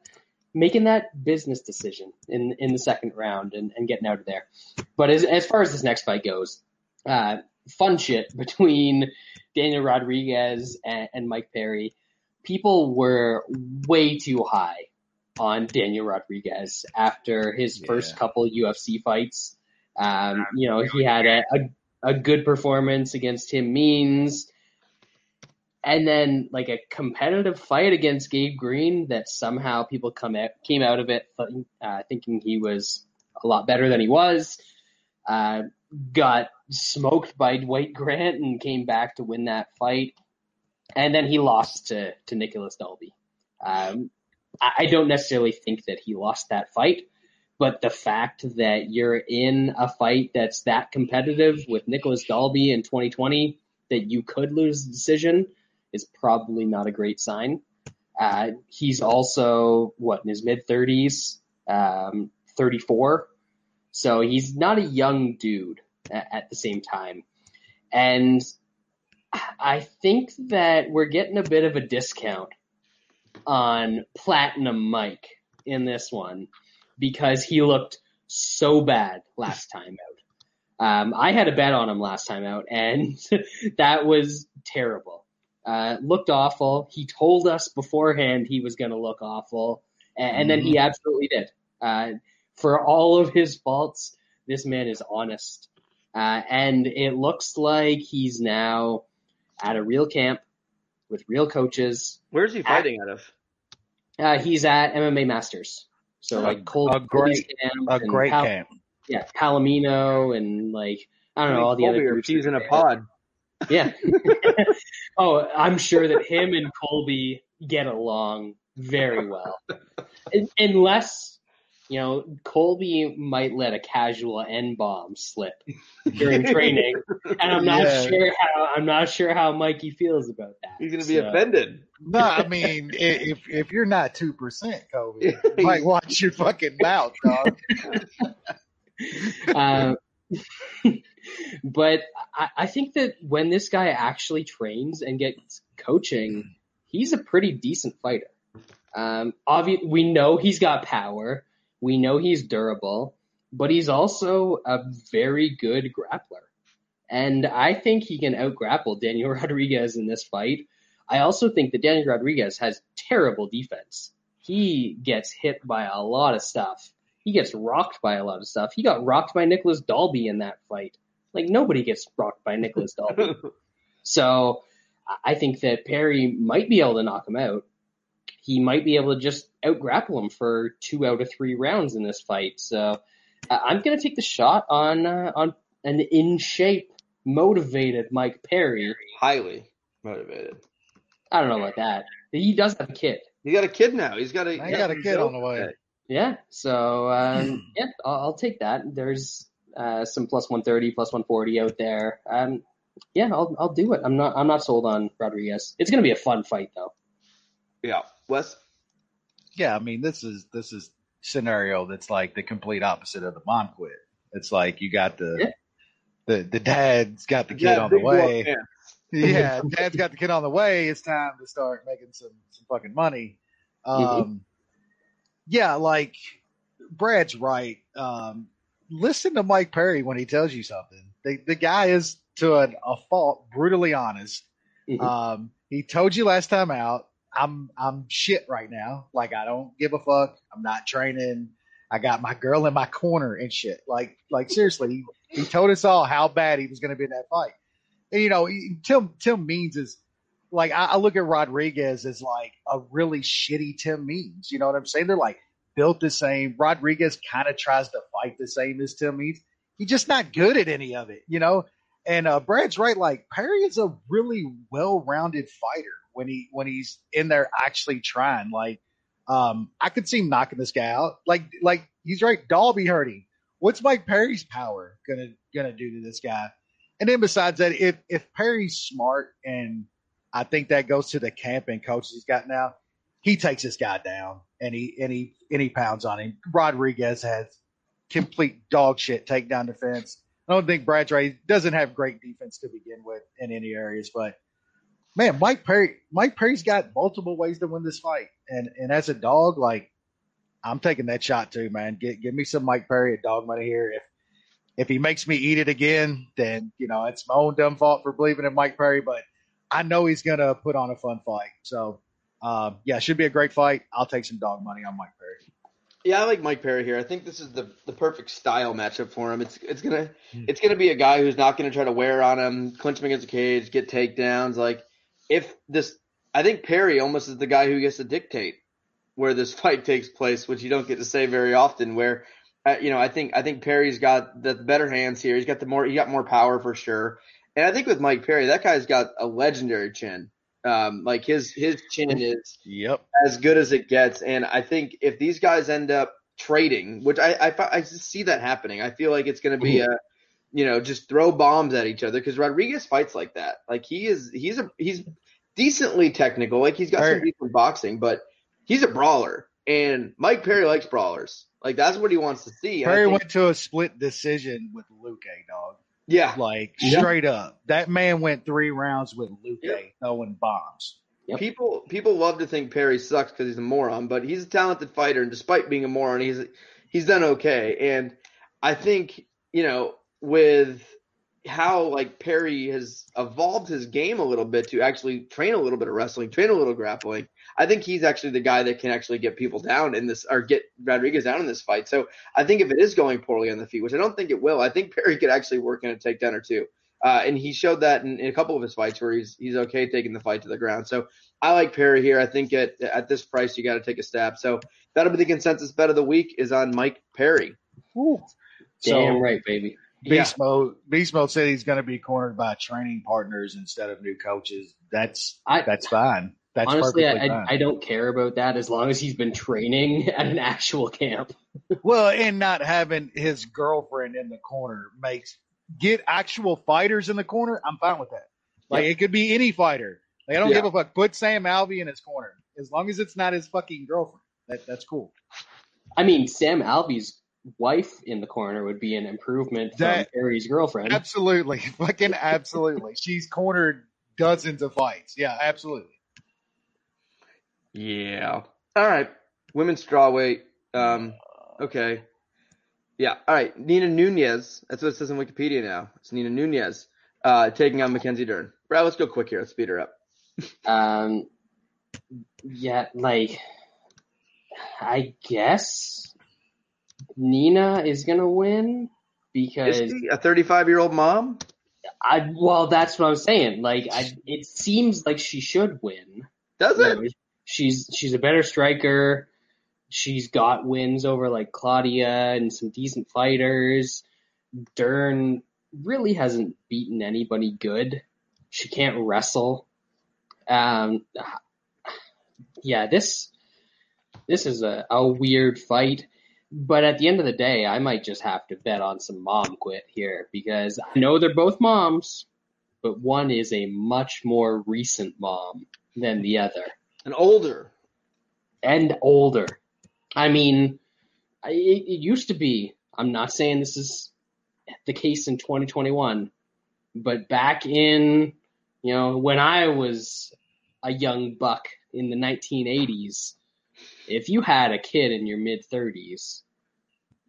making that business decision in in the second round and, and getting out of there. But as as far as this next fight goes, uh, fun shit between Daniel Rodriguez and, and Mike Perry. People were way too high on Daniel Rodriguez after his Yeah. first couple UFC fights. Um, you know, he had a, a, a good performance against Tim Means. and then like a competitive fight against Gabe Green that somehow people come out, came out of it uh, thinking he was a lot better than he was. Uh, got smoked by Dwight Grant and came back to win that fight. And then he lost to, to Nicolas Dalby. Um, I, don't necessarily think that he lost that fight, but the fact that you're in a fight that's that competitive with Nicolas Dalby in 2020 that you could lose the decision is probably not a great sign. Uh, he's also what in his mid 30s, um, 34, so he's not a young dude at, at the same time, and I think that we're getting a bit of a discount on Platinum Mike in this one because he looked so bad last time out. Um, I had a bet on him last time out, and that was terrible. Uh, looked awful. He told us beforehand he was going to look awful, and, and then he Mm-hmm. absolutely did. Uh, for all of his faults, this man is honest, uh, and it looks like he's now at a real camp with real coaches. Where's he fighting out of? Uh, he's at MMA Masters, so like Cole, a great- camp A great Pal- camp. yeah, Palomino and like I don't know all the Colby other or groups. Peas are in a pod. Yeah. oh, I'm sure that him and Colby get along very well, unless you know Colby might let a casual N bomb slip during training, and I'm not Yeah. sure how I'm not sure how Mikey feels about that. He's gonna be So, offended. No, I mean, if if you're not two percent, Kobe, you might watch your fucking mouth, dog. Uh, but I, I think that when this guy actually trains and gets coaching, he's a pretty decent fighter. Um, obvi- we know he's got power. We know he's durable, but he's also a very good grappler. And I think he can out grapple Daniel Rodriguez in this fight. I also think that Daniel Rodriguez has terrible defense. He gets hit by a lot of stuff. He gets rocked by a lot of stuff. He got rocked by Nicolas Dalby in that fight. Like nobody gets rocked by Nicolas Dalby. So I- I think that Perry might be able to knock him out. He might be able to just out grapple him for two out of three rounds in this fight. So uh, I'm going to take the shot on uh, on an in shape, motivated Mike Perry. Highly motivated. I don't know about that. He does have a kid. He got a kid now. He's got a. I got a kid on the way. Yeah. So um, yeah, I'll, I'll take that. There's uh, some plus 130, plus 140 out there. Um, yeah, I'll I'll do it. I'm not I'm not sold on Rodriguez. It's going to be a fun fight though. Yeah. Wes. Yeah, I mean, this is this is scenario that's like the complete opposite of the mom quit. It's like you got the Yeah. the the dad's got the kid Yeah, on the way. yeah, dad's got the kid on the way. It's time to start making some some fucking money. Um, Mm-hmm. yeah, like Brad's right. Um, listen to Mike Perry when he tells you something. The the guy is to an, a fault brutally honest. Mhm. Um, he told you last time out. I'm I'm shit right now. Like I don't give a fuck. I'm not training. I got my girl in my corner and shit. Like like seriously, he, he told us all how bad he was going to be in that fight. And you know, he- Tim Tim Means is like I, I look at Rodriguez as like a really shitty Tim Means. You know what I'm saying? They're like built the same. Rodriguez kind of tries to fight the same as Tim Means. He's just not good at any of it, you know. And uh, Brad's right. Like Perry is a really well-rounded fighter when he when he's in there actually trying. Like um, I could see him knocking this guy out. Like like he's right. Dalby hurting. What's Mike Perry's power gonna gonna do to this guy? And then besides that, if if Perry's smart and I think that goes to the camp and coaches he's got now, he takes this guy down and he and he and he pounds on him. Rodriguez has complete dog shit takedown defense. I don't think Bradbury doesn't have great defense to begin with in any areas, but man, Mike Perry, Mike Perry's got multiple ways to win this fight, and and as a dog, like I'm taking that shot too, man. Get give me some Mike Perry at dog money here. If if he makes me eat it again, then you know it's my own dumb fault for believing in Mike Perry, but I know he's gonna put on a fun fight. So um, yeah, should be a great fight. I'll take some dog money on Mike Perry. Yeah, I like Mike Perry here. I think this is the the perfect style matchup for him. It's it's gonna Hmm. it's gonna be a guy who's not gonna try to wear on him, clinch him against the cage, get takedowns. Like if this, I think Perry almost is the guy who gets to dictate where this fight takes place, which you don't get to say very often. Where, uh, you know, I think I think Perry's got the better hands here. He's got the more he got more power for sure. And I think with Mike Perry, that guy's got a legendary chin. Um, like his his chin is Yep. as good as it gets. And I think if these guys end up trading, which I I, I see that happening, I feel like it's going to be a you know just throw bombs at each other because Rodriguez fights like that. Like he is he's a he's decently technical. Like he's got some decent boxing, but he's a brawler. And Mike Perry likes brawlers. Like that's what he wants to see. Perry think- went to a split decision with Luke, dog. yeah, Like Yeah. straight up, that man went three rounds with Luke Yeah. throwing bombs. Yep. People people love to think Perry sucks because he's a moron, but he's a talented fighter, and despite being a moron, he's he's done okay. And I think you know with how like Perry has evolved his game a little bit to actually train a little bit of wrestling, train a little grappling. I think he's actually the guy that can actually get people down in this or get Rodriguez down in this fight. So I think if it is going poorly on the feet, which I don't think it will, I think Perry could actually work in a takedown or two. Uh, and he showed that in, in a couple of his fights where he's he's okay taking the fight to the ground. So I like Perry here. I think at at this price you got to take a stab. So that'll be the consensus bet of the week is on Mike Perry. Damn So right, baby. Beast Mode Beast Mode said he's going to be cornered by training partners instead of new coaches. That's I that's fine. That's honestly, perfectly I, fine. I I don't care about that as long as he's been training at an actual camp. well, and not having his girlfriend in the corner makes get actual fighters in the corner. I'm fine with that. Like it could be any fighter. Like I don't Yeah. give a fuck. Put Sam Alvey in his corner as long as it's not his fucking girlfriend. That that's cool. I mean, Sam Alvey's wife in the corner would be an improvement from That- Perry's girlfriend. Absolutely, fucking absolutely. She's cornered dozens of fights. Yeah, absolutely. Yeah. All right. Women's strawweight. Um. Okay. Yeah. All right. Nina Nunes. That's what it says on Wikipedia now. It's Nina Nunes uh, taking on Mackenzie Dern. Brad, let's go quick here. Let's speed her up. Um, yeah, like, I guess Nina is gonna win because Is she a 35 year old mom? I. Well, that's what I'm saying. Like, I. It seems like she should win. Does You it? know, she's she's a better striker. She's got wins over like Claudia and some decent fighters. Dern really hasn't beaten anybody good. She can't wrestle. Um, yeah, this this is a, a weird fight. But at the end of the day, I might just have to bet on some mom quit here because I know they're both moms, but one is a much more recent mom than the other An older. and older. I mean, I- it, it used to be. I'm not saying this is the case in 2021, but back in, you know, when I was a young buck in the 1980s, if you had a kid in your mid 30s,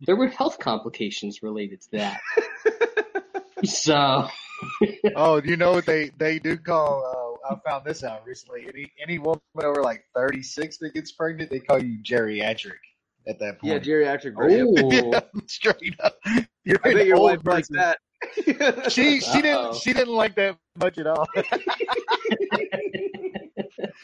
there were health complications related to that. so, Oh, you know what they they do call? Uh, I found this out recently. Any any woman over like thirty six that gets pregnant, they call you geriatric at that point. Yeah, geriatric. grade. oh, straight up. You're I bet your wife likes that. She she Uh-oh. didn't she didn't like that much at all.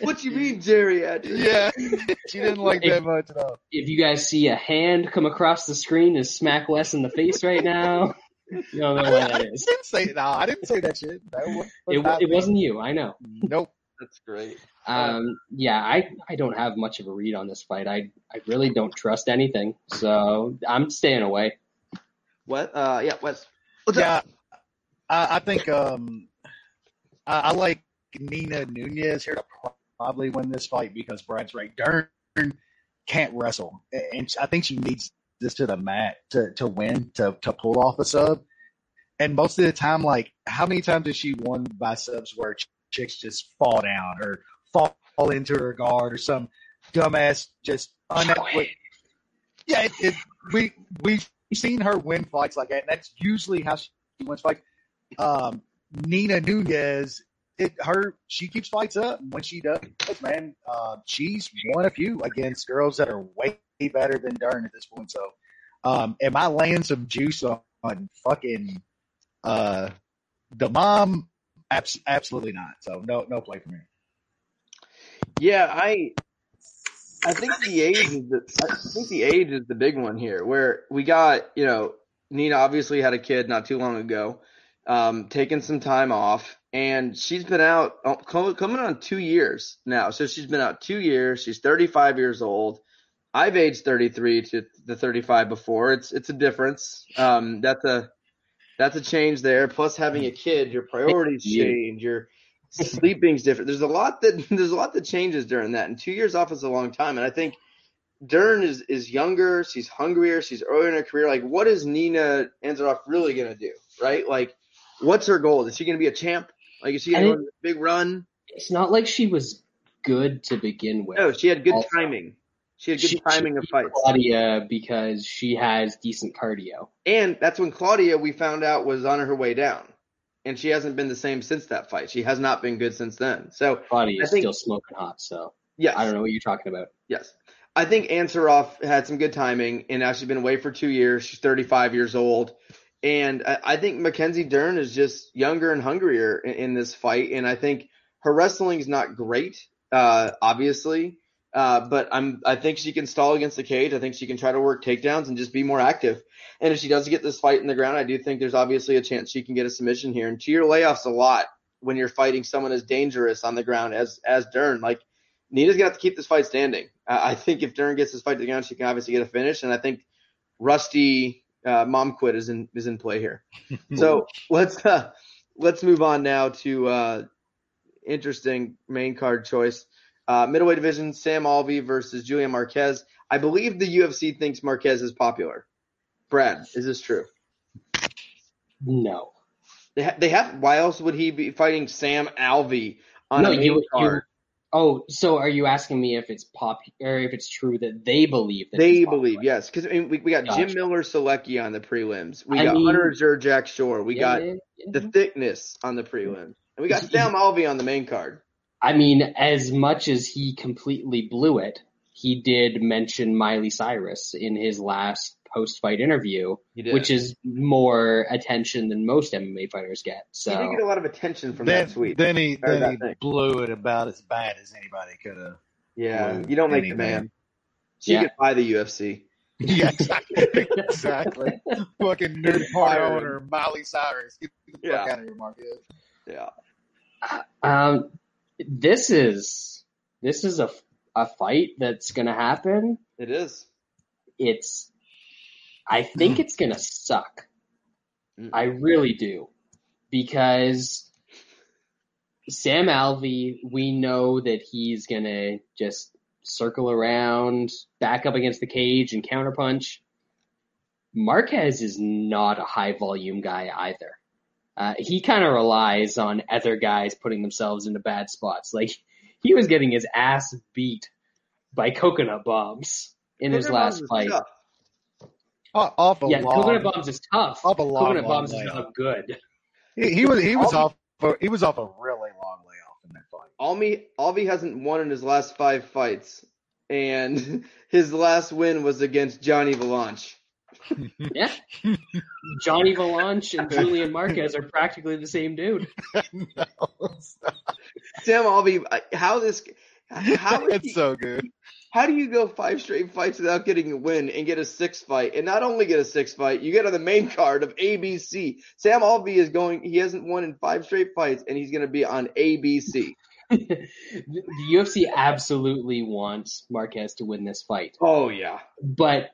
what you mean geriatric? yeah, she didn't like that much at all. if you guys see a hand come across the screen and smack Wes in the face right now, you don't know what that I is. didn't say no. I didn't say that shit. That was It, it me. wasn't you, I know. Nope. That's great. Um, yeah, I, I don't have much of a read on this fight. I, I really don't trust anything, so I'm staying away. What? Uh, yeah, Wes. What's yeah, up? I, I think um, I, I like Nina Nunes here to probably win this fight because Brad's right. Dern can't wrestle, and I think she needs this to the mat to, to win to to pull off a sub. And most of the time, like how many times has she won by subs where ch- chicks just fall down or fall into her guard or some dumbass just unathletic? Yeah, it, it, we we've seen her win fights like that, and that's usually how she wins fights. Um, Nina Nunes, it her she keeps fights up when she does. Man, uh, she's won a few against girls that are way better than Dern at this point. So, um, am I laying some juice on, on fucking uh the mom abs- absolutely not. So no, no play for me. Yeah, I I think the age is the I think the age is the big one here. Where we got you know Nina obviously had a kid not too long ago, um, taking some time off, and she's been out oh, coming on two years now. So she's been out two years. She's 35 years old. I've aged 33 to the 35 before. It's it's a difference. Um, that's a that's a change there. Plus having a kid, your priorities change. Your sleeping's different. There's a lot that there's a lot that changes during that. And two years off is a long time. And I think Dern is is younger. She's hungrier. She's earlier in her career. Like, what is Nina Ansaroff really gonna do? Right? Like, what's her goal? Is she gonna be a champ? Like, is she gonna I a big run? It's not like she was good to begin with. No, she had good Also, timing. She had good She- timing she of fights. Claudia because she has decent cardio. And that's when Claudia, we found out, was on her way down. And she hasn't been the same since that fight. She has not been good since then. So, Claudia is still smoking hot, so yes. I don't know what you're talking about. Yes. I think Ansaroff had some good timing, and now she's been away for two years. She's 35 years old. And I, I think Mackenzie Dern is just younger and hungrier in, in this fight. And I think her wrestling is not great, uh, obviously. Uh, but I'm, I think she can stall against the cage. I think she can try to work takedowns and just be more active. And if she does get this fight in the ground, I do think there's obviously a chance she can get a submission here. And your layoffs a lot when you're fighting someone as dangerous on the ground as, as Dern. Like, Nina's gonna have to keep this fight standing. I think if Dern gets this fight to the ground, she can obviously get a finish, and I think Rusty uh, Mom Quit is in is in play here. so let's uh, let's move on now to uh, interesting main card choice. Uh, middleweight division: Sam Alvey versus Julian Marquez. I believe the UFC thinks Marquez is popular. Brad, is this true? No. They ha- they have. Why else would he be fighting Sam Alvey on no, a main you, you card? Oh, so are you asking me if it's pop or if it's true that they believe that They believe, yes, because I mean, we, we got Jim Miller Solecki on the prelims. We I got mean- Hunter Azure Jack Shore. We Yeah, got yeah, yeah. the thickness on the prelims. And we got Sam Alvey on the main card. I mean, as much as he completely blew it, he did mention Miley Cyrus in his last post-fight interview, which is more attention than most MMA fighters get. he did So get a lot of attention from Then, that tweet. then he Heard then he thing. blew it about as bad as anybody could have. yeah, you don't make the man. man. She Yeah. could buy the UFC. Yeah, exactly. exactly. Fucking nude party Fired. owner Miley Cyrus. Get the fuck out of here, Marquez. Yeah. um, this is this is a a fight that's going to happen. It is. It's I think it's going to suck. Mm. I really do. Because Sam Alvey, we know that he's going to just circle around, back up against the cage and counterpunch. Marquez is not a high volume guy either. Uh, he kind of relies on other guys putting themselves into bad spots. Like he was getting his ass beat by coconut bombs in his last fight. tough. Off, off a Yeah, long, coconut bombs is tough. off a long, coconut long bombs is not good. He, he was he was off a- he was off a really long layoff in that fight. Alvey, Alvey hasn't won in his last five fights. And his last win was against Gian Villante. Yeah. Gian Villante and Julian Marquez are practically the same dude. no. Sam Alvey, I- how this, how is he- it's so good. How do you go five straight fights without getting a win and get a sixth fight? And not only get a sixth fight, you get on the main card of ABC. Sam Alvey is going, he hasn't won in five straight fights and he's going to be on ABC. the UFC absolutely wants Marquez to win this fight. Oh, yeah. But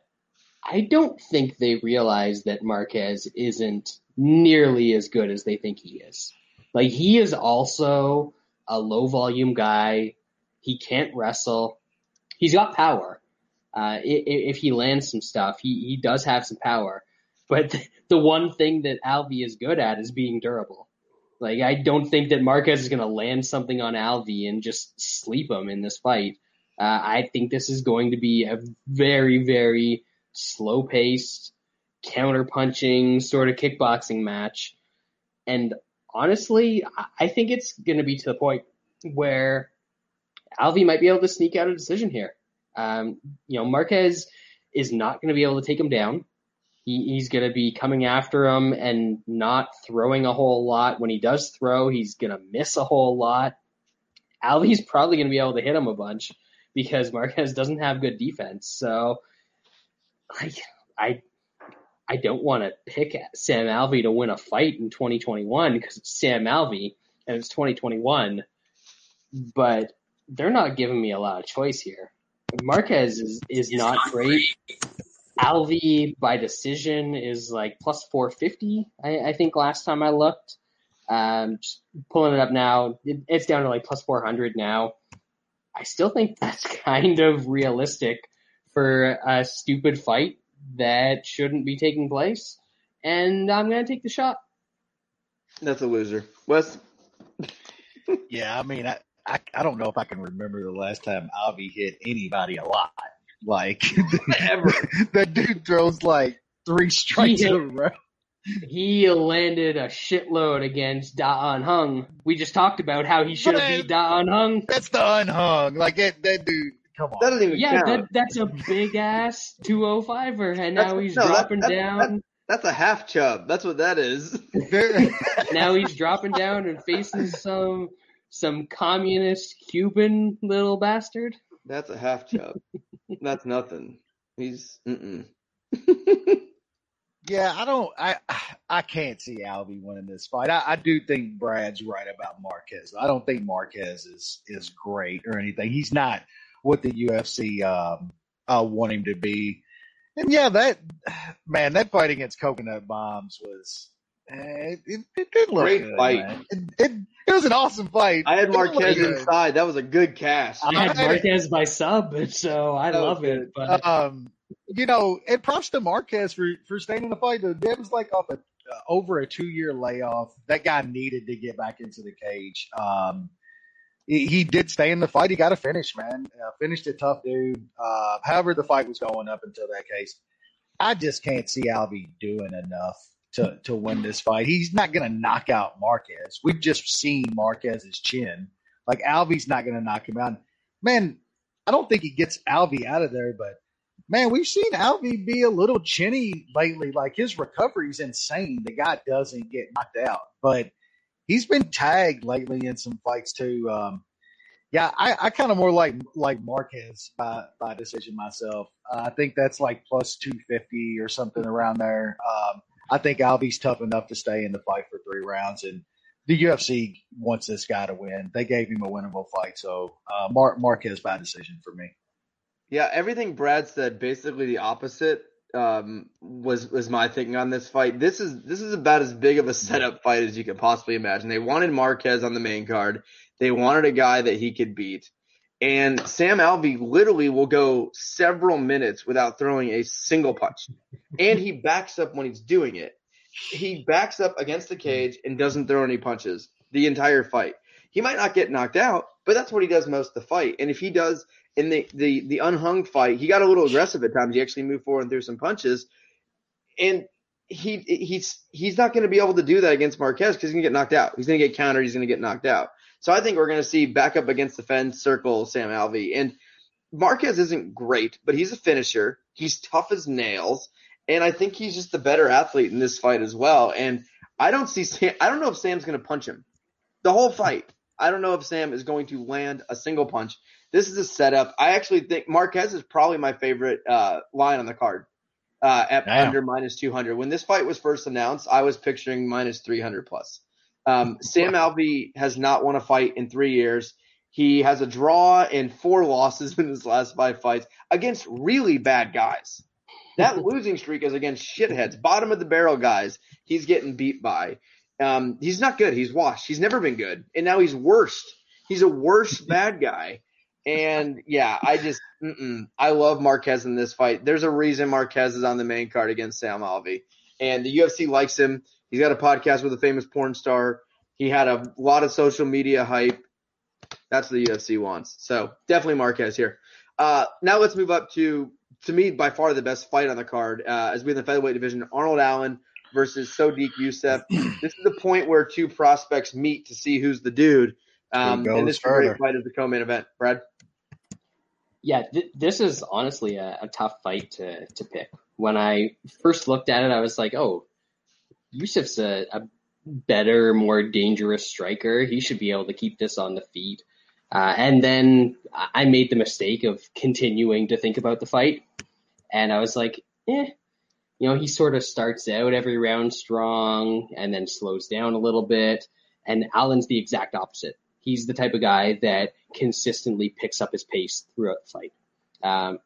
I don't think they realize that Marquez isn't nearly as good as they think he is. Like he is also a low volume guy. He can't wrestle. He's got power. Uh, if he lands some stuff, he, he does have some power. But the one thing that Alvey is good at is being durable. Like I don't think that Marquez is going to land something on Alvey and just sleep him in this fight. Uh, I think this is going to be a very, very slow paced, counter punching sort of kickboxing match. And honestly, I think it's going to be to the point where Alvey might be able to sneak out a decision here. Um, you know, Marquez is not going to be able to take him down. He, he's going to be coming after him and not throwing a whole lot. When he does throw, he's going to miss a whole lot. Alvey's probably going to be able to hit him a bunch because Marquez doesn't have good defense. So, like, I, I don't want to pick Sam Alvey to win a fight in 2021 because it's Sam Alvey and it's 2021. But they're not giving me a lot of choice here. Marquez is, is not great. Alvey by decision is like plus 450, I, I think last time I looked. Um, just pulling it up now, it, it's down to like plus 400 now. I still think that's kind of realistic for a stupid fight that shouldn't be taking place. And I'm going to take the shot. That's a loser. Wes? Yeah, I mean, I, I, I don't know if I can remember the last time Alvey hit anybody a lot. Like Ever. that dude throws like three strikes He in a row. He landed a shitload against Da Un Hung. We just talked about how he should have Man. beat Da Un Hung. That's the unhung. Like that, that dude. Come That on. doesn't even Yeah, that, that's a big ass 205er, and now he's no, that- dropping that- down. That's a half chub. That's what that is. now he's dropping down and facing some some communist Cuban little bastard. That's a half chub. That's nothing. He's mm Yeah, I don't. I I can't see Alvey winning this fight. I, I do think Brad's right about Marquez. I don't think Marquez is is great or anything. He's not what the UFC um, uh, want him to be. And yeah, that man, that fight against Coconut Bombs was. Eh, It, it, did look Great good, fight. It, it, it was an awesome fight. I had It Marquez inside. That was a good cash. I had Marquez by sub, so I That love it. But um, you know, and props to Marquez for for staying in the fight. That was like off a uh, over a two year layoff. That guy needed to get back into the cage. Um, he, he did stay in the fight. He got a finish, man. Uh, finished a tough, dude. Uh, however, the fight was going up until that case. I just can't see Alvey doing enough to to win this fight. He's not going to knock out Marquez. We've just seen Marquez's chin. Like Alvey's not going to knock him out. Man, I don't think he gets Alvey out of there, but man, we've seen Alvy be a little chinny lately. Like his recovery's insane. The guy doesn't get knocked out, but he's been tagged lately in some fights too. Um, yeah, I, I kind of more like like Marquez by by decision myself. Uh, I think that's like plus two fifty or something around there. Um, I think Alvey's tough enough to stay in the fight for three rounds, and the UFC wants this guy to win. They gave him a winnable fight, so uh, Mar- Marquez by decision for me. Yeah, everything Brad said, basically the opposite, um, was was my thinking on this fight. This is this is about as big of a setup fight as you could possibly imagine. They wanted Marquez on the main card. They wanted a guy that he could beat. And Sam Alvey literally will go several minutes without throwing a single punch. And he backs up when he's doing it. He backs up against the cage and doesn't throw any punches the entire fight. He might not get knocked out, but that's what he does most of the fight. And if he does in the, the, the unhung fight, he got a little aggressive at times. He actually moved forward and threw some punches. And he he's he's not going to be able to do that against Marquez because he's going to get knocked out. He's going to get countered. He's going to get knocked out. So I think we're going to see back up against the fence circle Sam Alvey. And Marquez isn't great, but he's a finisher. He's tough as nails. And I think he's just the better athlete in this fight as well. And I don't see Sam, I don't know if Sam's going to punch him the whole fight. I don't know if Sam is going to land a single punch. This is a setup. I actually think Marquez is probably my favorite uh, line on the card uh, at Damn. under minus 200. When this fight was first announced, I was picturing minus 300 plus. Um, Sam Alvey has not won a fight in three years. He has a draw and four losses in his last five fights against really bad guys. That losing streak is against shitheads, bottom of the barrel guys. He's getting beat by. Um, he's not good. He's washed. He's never been good, and now he's worst. He's a worse bad guy. And yeah, I just. I love Marquez in this fight. There's a reason Marquez is on the main card against Sam Alvey, and the UFC likes him. He's got a podcast with a famous porn star. He had a lot of social media hype. That's what the UFC wants. So definitely Marquez here. Uh, now let's move up to to me by far the best fight on the card uh, as we in the featherweight division. Arnold Allen versus Sodiq Yusuff. this is the point where two prospects meet to see who's the dude. Um, and this is a great further. fight as the co-main event. Brad. yeah, th- this is honestly a, a tough fight to to pick. when I first looked at it, I was like, oh, Yusuff's a, a better, more dangerous striker. He should be able to keep this on the feet. Uh, and then I made the mistake of continuing to think about the fight. And I was like, eh, you know, he sort of starts out every round strong and then slows down a little bit. And Allen's the exact opposite. He's the type of guy that consistently picks up his pace throughout the fight. Um,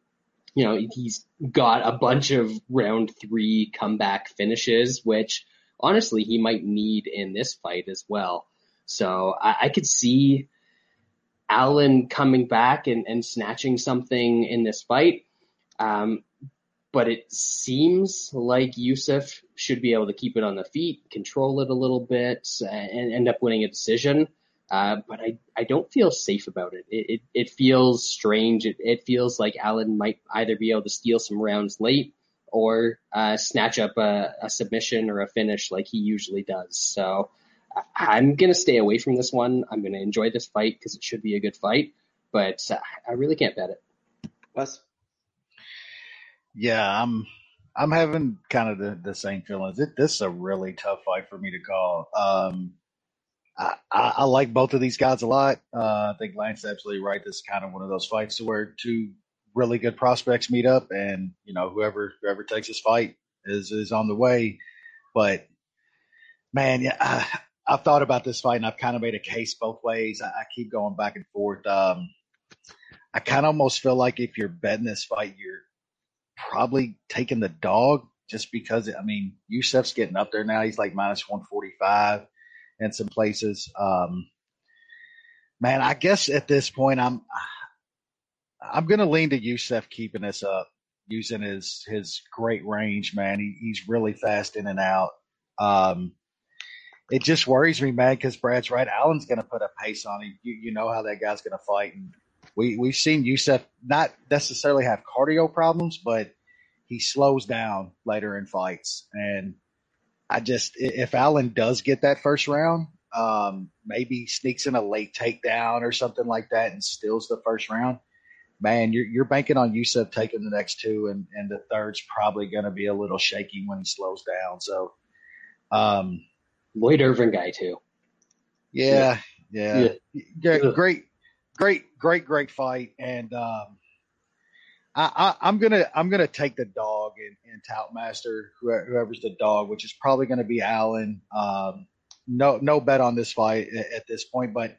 you know, he's got a bunch of round three comeback finishes, which honestly he might need in this fight as well. So I, I could see Allen coming back and, and snatching something in this fight. Um, but it seems like Yusuff should be able to keep it on the feet, control it a little bit, and end up winning a decision. Uh, but I, I don't feel safe about it. It, it, it feels strange. It, it feels like Allen might either be able to steal some rounds late or uh, snatch up a, a submission or a finish like he usually does. So I'm going to stay away from this one. I'm going to enjoy this fight because it should be a good fight, but uh, I really can't bet it. Wes? Yeah, I'm I'm having kind of the, the same feelings. It, this is a really tough fight for me to call. Um, I, I, I like both of these guys a lot. Uh, I think Lance is absolutely right. This is kind of one of those fights where two really good prospects meet up, and you know whoever whoever takes this fight is is on the way. But man, yeah, I, I've thought about this fight, and I've kind of made a case both ways. I, I keep going back and forth. Um, I kind of almost feel like if you're betting this fight, you're probably taking the dog just because I mean Yusuff's getting up there now. He's like minus one forty five in some places. Um, man, I guess at this point I'm I'm gonna lean to Yusuff keeping this up, using his his great range. Man, he, he's really fast in and out. Um, it just worries me, man, because Brad's right. Allen's gonna put a pace on him. You, you know how that guy's gonna fight, and we we've seen Yusuff not necessarily have cardio problems, but he slows down later in fights. And I just if Allen does get that first round, um, maybe sneaks in a late takedown or something like that and steals the first round. Man, you're you're banking on Yusuff taking the next two, and and the third's probably going to be a little shaky when he slows down. So, um, Lloyd Irvin guy too. Yeah, yeah, yeah. yeah great great, great, great fight. And um, I, I, am gonna I'm gonna take the dog and, in Toutmaster, whoever's the dog, which is probably gonna be Allen. Um, no no bet on this fight at, at this point, but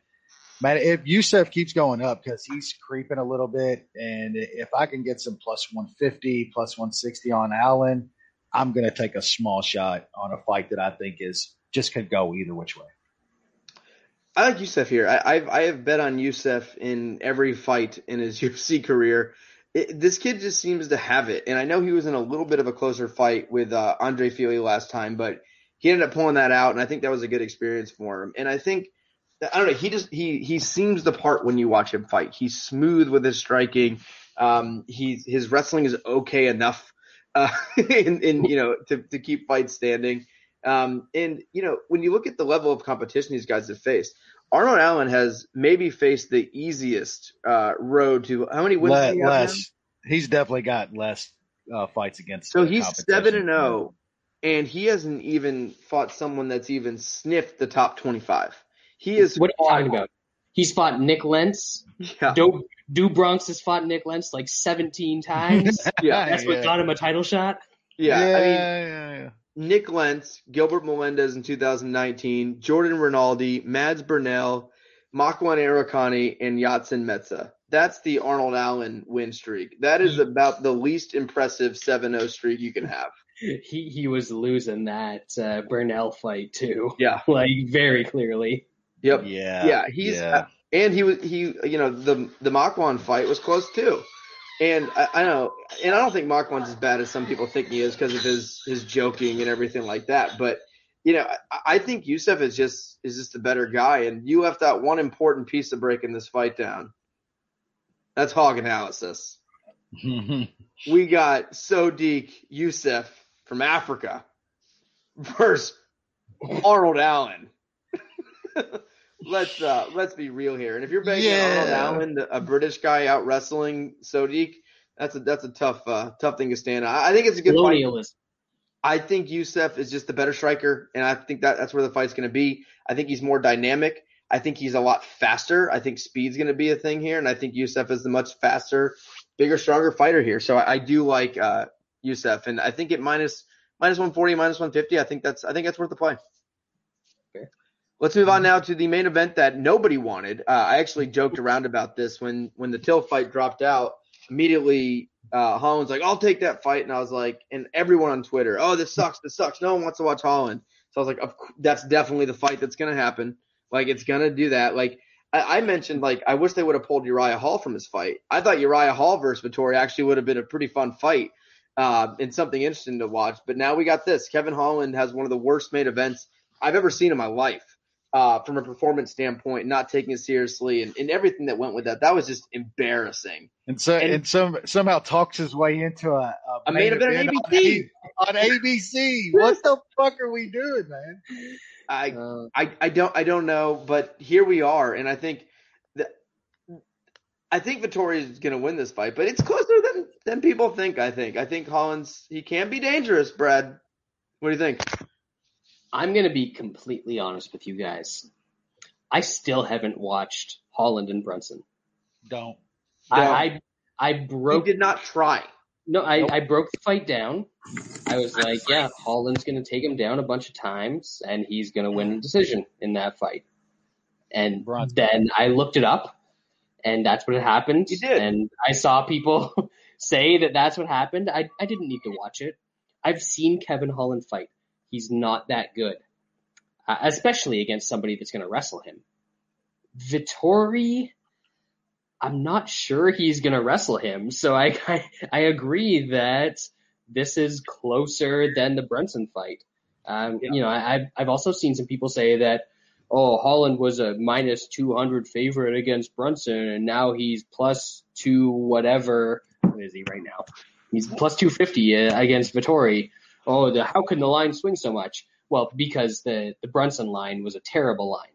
man, if Yusuff keeps going up because he's creeping a little bit, and if I can get some plus 150, plus 160 on Allen, I'm gonna take a small shot on a fight that I think is just could go either which way. I like Yusuff here. I, have I have bet on Yusuff in every fight in his UFC career. It, this kid just seems to have it, and I know he was in a little bit of a closer fight with uh, Andre Fili last time, but he ended up pulling that out, and I think that was a good experience for him. And I think I don't know. He just he he seems the part when you watch him fight. He's smooth with his striking. Um, he his wrestling is okay enough, uh, in, in you know to to keep fights standing. Um, and you know, when you look at the level of competition these guys have faced, Arnold Allen has maybe faced the easiest uh, road to how many wins? Le- he less. He's definitely got less uh, fights against. So he's seven and zero, oh, and he hasn't even fought someone that's even sniffed the top twenty-five. He is. What are you talking about? He's fought Nik Lentz. Yeah. Do, Do Bronx has fought Nik Lentz like 17 times. yeah. That's what yeah. got him a title shot. Yeah. yeah I mean, yeah, yeah. Nik Lentz, Gilbert Melendez in 2019, Jordan Rinaldi, Mads Burnell, Makwan Amirkhani, and Yatsin Metza. That's the Arnold Allen win streak. That is about the least impressive 7-0 streak you can have. He he was losing that uh, Burnell fight too. Yeah, like very clearly. Yep. Yeah. Yeah. He's yeah. Uh, and he was he you know the the Makwan fight was close too. And I, I know, and I don't think Makwan's as bad as some people think he is because of his his joking and everything like that. But you know, I, I think Yusuff is just is just a better guy, and you left out one important piece of breaking this fight down. That's hog analysis. we got Sodiq Yusuff from Africa versus Arnold Allen. let's uh let's be real here. And if you're banging yeah. Arnold Allen, a British guy out wrestling Sodiq, That's a that's a tough uh, tough thing to stand. I, I think it's a good fight. Colonialism. I think Yusuff is just the better striker, and I think that that's where the fight's going to be. I think he's more dynamic. I think he's a lot faster. I think speed's going to be a thing here, and I think Yusuff is the much faster, bigger, stronger fighter here. So I, I do like uh, Yusuff, and I think at minus minus one forty, minus one fifty, I think that's I think that's worth the play. Fair. Let's move on now to the main event that nobody wanted. Uh, I actually joked around about this when when the Till fight dropped out. Immediately, uh, Holland's like, "I'll take that fight," and I was like, and everyone on Twitter, "Oh, this sucks. This sucks. No one wants to watch Holland." So I was like, "That's definitely the fight that's going to happen. Like, it's going to do that." Like, I, I mentioned, like, I wish they would have pulled Uriah Hall from his fight. I thought Uriah Hall versus Vettori actually would have been a pretty fun fight uh, and something interesting to watch. But now we got this. Kevin Holland has one of the worst main events I've ever seen in my life. Uh, from a performance standpoint, not taking it seriously, and, and everything that went with that, that was just embarrassing. And so And- and, some somehow talks his way into a, a, A main event on ABC. on ABC. What the fuck are we doing, man? I Uh, I, I don't I don't know, but here we are, and I think that I think Vettori is going to win this fight, but it's closer than than people think. I think I think Holland's he can be dangerous. Brad, what do you think? I'm gonna be completely honest with you guys. I still haven't watched Holland and Brunson. Don't. I, No. I I He broke did not try. no, I, Nope. I broke the fight down. I was like, yeah, Holland's gonna take him down a bunch of times, and he's gonna win a decision in that fight. And Brunson. then I looked it up, and that's what happened. You did. And I saw people say that that's what happened. I I didn't need to watch it. I've seen Kevin Holland fight. He's not that good, uh, especially against somebody that's gonna wrestle him. Vettori, I'm not sure he's gonna wrestle him. So I, I I agree that this is closer than the Brunson fight. Um, Yeah. You know, I, I've I've also seen some people say that oh Holland was a minus 200 favorite against Brunson, and now he's plus two whatever. What is he right now? He's plus 250 uh, against Vettori. Oh, the, how can the line swing so much? Well, because the the Brunson line was a terrible line.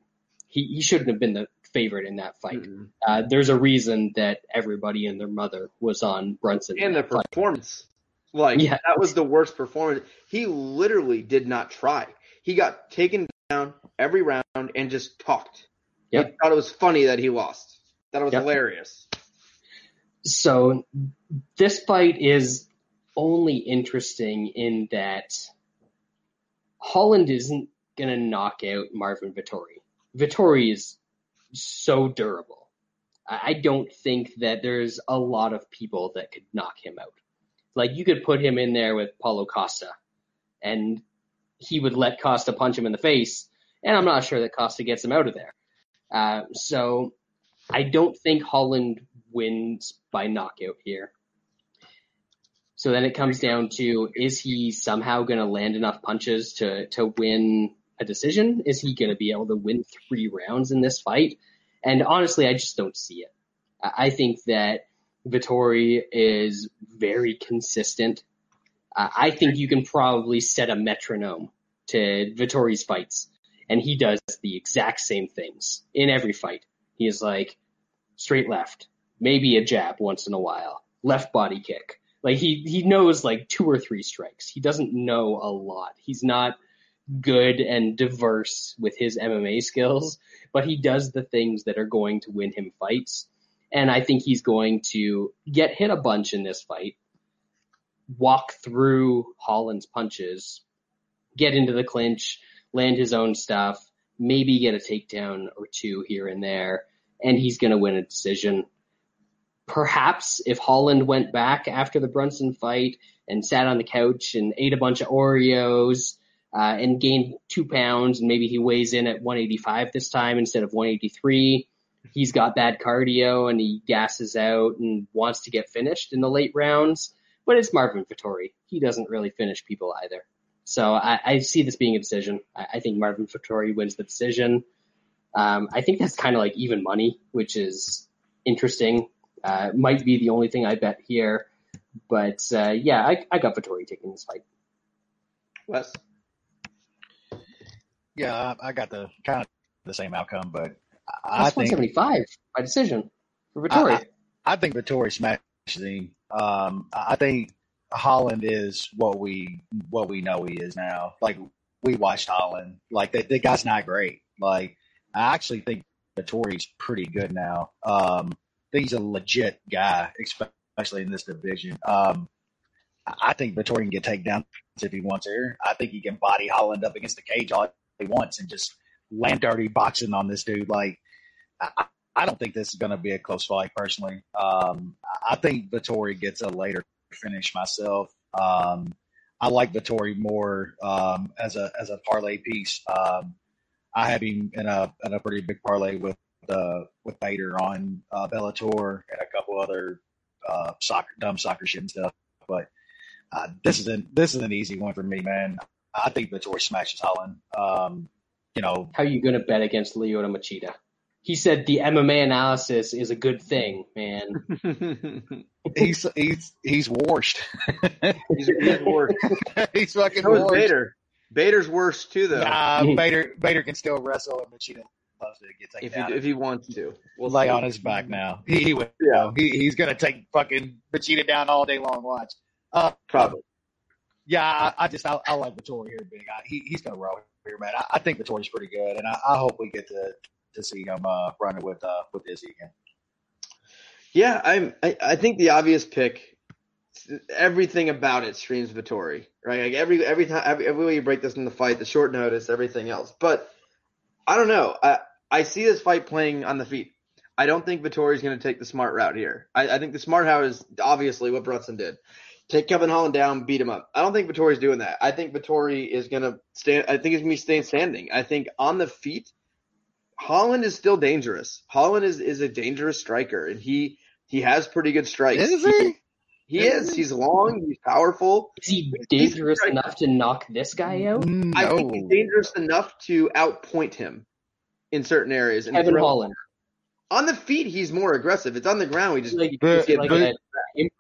He he shouldn't have been the favorite in that fight. Mm-mm. Uh, there's a reason that everybody and their mother was on Brunson. And the fight. performance, like Yeah. that was the worst performance. He literally did not try. He got taken down every round and just talked. Yep. He thought it was funny that he lost. That was Yep. hilarious. So this fight is only interesting in that Holland isn't gonna knock out Marvin Vettori. Vettori is so durable. I I don't think that there's a lot of people that could knock him out. Like you could put him in there with Paulo Costa, and he would let Costa punch him in the face, and I'm not sure that Costa gets him out of there. Uh, so I don't think Holland wins by knockout here. So then it comes down to is he somehow going to land enough punches to to win a decision? Is he going to be able to win three rounds in this fight? And honestly, I just don't see it. I think that Vettori is very consistent. Uh, I think you can probably set a metronome to Vettori's fights, and he does the exact same things in every fight. He is like straight left, maybe a jab once in a while, left body kick. Like he he knows like two or three strikes. He doesn't know a lot. He's not good and diverse with his MMA skills, but he does the things that are going to win him fights. And I think he's going to get hit a bunch in this fight, walk through Holland's punches, get into the clinch, land his own stuff, maybe get a takedown or two here and there, and he's going to win a decision. Perhaps if Holland went back after the Brunson fight and sat on the couch and ate a bunch of Oreos uh, and gained two pounds, and maybe he weighs in at 185 this time instead of 183. He's got bad cardio and he gasses out and wants to get finished in the late rounds. But it's Marvin Vettori. He doesn't really finish people either. So I, I see this being a decision. I, I think Marvin Vettori wins the decision. Um, I think that's kind of like even money, which is interesting. Uh, might be the only thing I bet here. But uh, yeah, I, I got Vettori taking this fight. Wes. Yeah, I, I got the kind of the same outcome, but I That's think 175 by decision for Vettori. I think Vettori smashes him. Um, I think Holland is what we what we know he is now. Like we watched Holland. Like the, the guy's not great. Like I actually think Vettori's pretty good now. Um, I think he's a legit guy, especially in this division. Um, I think Vettori can get taken down if he wants here. I think he can body Holland up against the cage all he wants and just land dirty boxing on this dude. Like I, I don't think this is going to be a close fight personally. Um, I think Vettori gets a later finish myself. Um, I like Vettori more um, as a as a parlay piece. Um, I have him in a in a pretty big parlay with uh, with Bader on uh, Bellator and a couple other uh, soccer dumb soccer shit and stuff. But uh, this is an this is an easy one for me, man. I think Vettori smashes Holland. Um, you know, How are you going to bet against Lyoto Machida? He said the MMA analysis is a good thing, man. he's he's he's washed. he's, he's worse. he's fucking So washed. Bader. Bader's worse too, though. Nah, Bader Bader can still wrestle, and Machida loves to get taken if down. he if he wants to, we'll lay see. on his back now. He, he would. Yeah. He, he's gonna take fucking Vegeta down all day long. Watch. Uh, Probably. yeah, I, I just I, I like Vettori here big. I, he, he's gonna roll here, man. I, I think Vettori's pretty good, and I, I hope we get to to see him uh, running with uh, with Izzy again. Yeah, I'm. I, I think the obvious pick. Everything about it screams Vettori, right? Like every every time every, every way you break this in the fight, the short notice, everything else. But I don't know. I I see this fight playing on the feet. I don't think Vettori's going to take the smart route here. I, I think the smart route is obviously what Brunson did. Take Kevin Holland down, beat him up. I don't think Vettori's doing that. I think Vettori is going to stand. I think he's going to be staying standing. I think on the feet, Holland is still dangerous. Holland is is a dangerous striker, and he he has pretty good strikes. Is he? He is. He's long. He's powerful. Is he dangerous enough to knock this guy out? Mm, I think he's dangerous enough to outpoint him in certain areas. And Kevin throw- Holland, On the feet, he's more aggressive. It's on the ground. We just like, But- get like but- an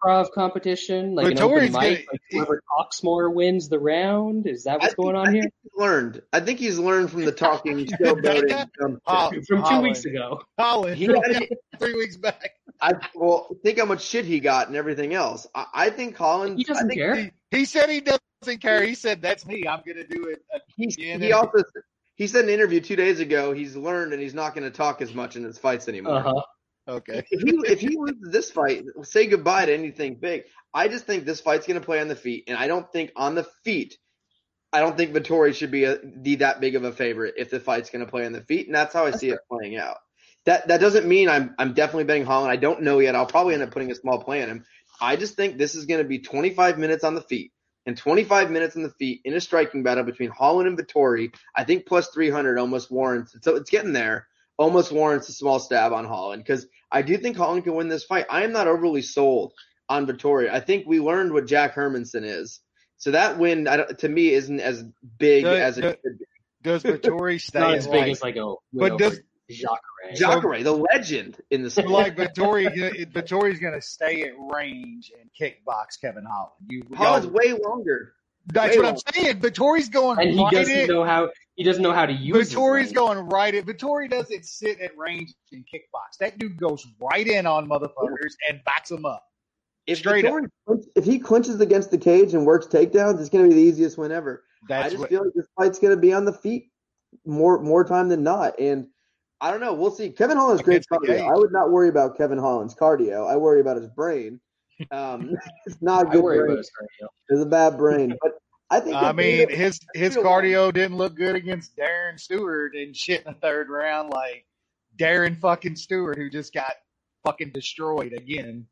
improv competition, like an open mic, gonna- like whoever talks more wins the round. Is that I what's think- going I on here? think he's learned. I think he's learned from the talking, showboating. dumb Oh, shit. From two Holland. weeks ago. Holland He had- three weeks back. I well think how much shit he got and everything else. I, I think Holland. He doesn't I think care. He, he said he doesn't care. He said that's me. I'm gonna do it. He's, again. he also he said in an interview two days ago he's learned and he's not going to talk as much in his fights anymore. Uh huh. Okay. if he if he loses this fight, say goodbye to anything big. I just think this fight's going to play on the feet, and I don't think on the feet. I don't think Vettori should be a, be that big of a favorite if the fight's going to play on the feet, and that's how I see it playing out. That that doesn't mean I'm I'm definitely betting Holland. I don't know yet. I'll probably end up putting a small play on him. I just think this is going to be 25 minutes on the feet and 25 minutes on the feet in a striking battle between Holland and Vettori. I think plus 300 almost warrants. So it's getting there. Almost warrants a small stab on Holland because I do think Holland can win this fight. I am not overly sold on Vettori. I think we learned what Jack Hermansson is. So that win, I don't, to me, isn't as big Does- as it does- could be. Does Vettori stay Not as big like, as like a But does- Jacare. Jacare, the legend in the so sport. like Vettori? Vettori's gonna stay at range and kickbox Kevin Holland. You, Holland's y'all- way longer. that's way what I'm saying. Vettori's going and he right doesn't in. know how he doesn't know how to use. his Vettori's going right in. Vettori doesn't sit at range and kickbox. That dude goes right in on motherfuckers and backs them up. If Straight up. Vettori clinch- if he clinches against the cage and works takedowns, it's going to be the easiest win ever. That's I just what, feel like this fight's going to be on the feet more more time than not, and I don't know. We'll see. Kevin Holland's great cardio. I would not worry about Kevin Holland's cardio. I worry about his brain. Um, it's not a I good worry brain. about his cardio. It's a bad brain, but I think. I mean, they- his his feel cardio didn't look good against Darren Stewart and shit in the third round. Like Darren fucking Stewart, who just got fucking destroyed again.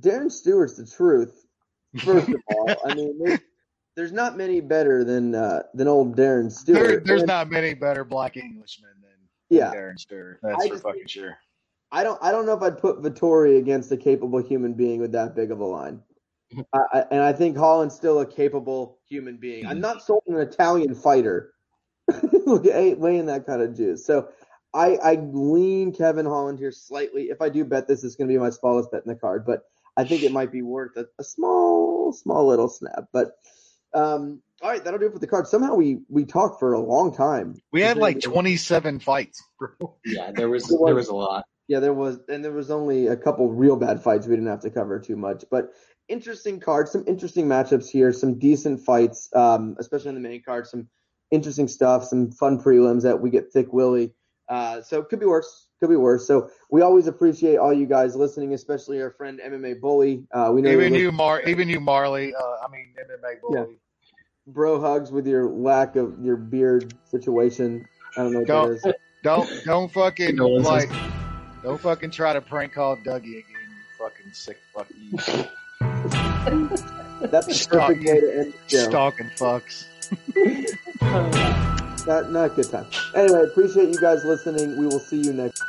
Darren Stewart's the truth. First of all, I mean, there's, there's not many better than uh, than old Darren Stewart. There, there's And- not many better black Englishmen than Yeah, Darren Stewart. That's I for fucking think- sure. I don't. I don't know if I'd put Vettori against a capable human being with that big of a line. I, I, and I think Holland's still a capable human being. I'm not sold on an Italian fighter weighing that kind of juice. So I, I lean Kevin Holland here slightly. If I do bet this, it's going to be my smallest bet in the card, but I think it might be worth a, a small, small little snap. But um, all right, that'll do it for the card. Somehow we we talked for a long time. We had like 27 fights. Yeah, there was there was a lot. Yeah, there was, and there was only a couple real bad fights. We didn't have to cover too much, but interesting cards, some interesting matchups here, some decent fights, um, especially in the main card. Some interesting stuff, some fun prelims that we get thick Willie. Uh, so it could be worse, could be worse. So we always appreciate all you guys listening, especially our friend MMA Bully. Uh, we know Even you're you, Mar, even you, Marley. Uh, I mean, MMA bully. Bro hugs with your lack of your beard situation. I don't know what Don't- that is. Don't don't fucking Condolences. like don't fucking try to prank call Dougie again. You fucking sick fuck you That's the Stop. perfect way to end the show. stalking fucks. Not, not a good time. Anyway, appreciate you guys listening. We will see you next.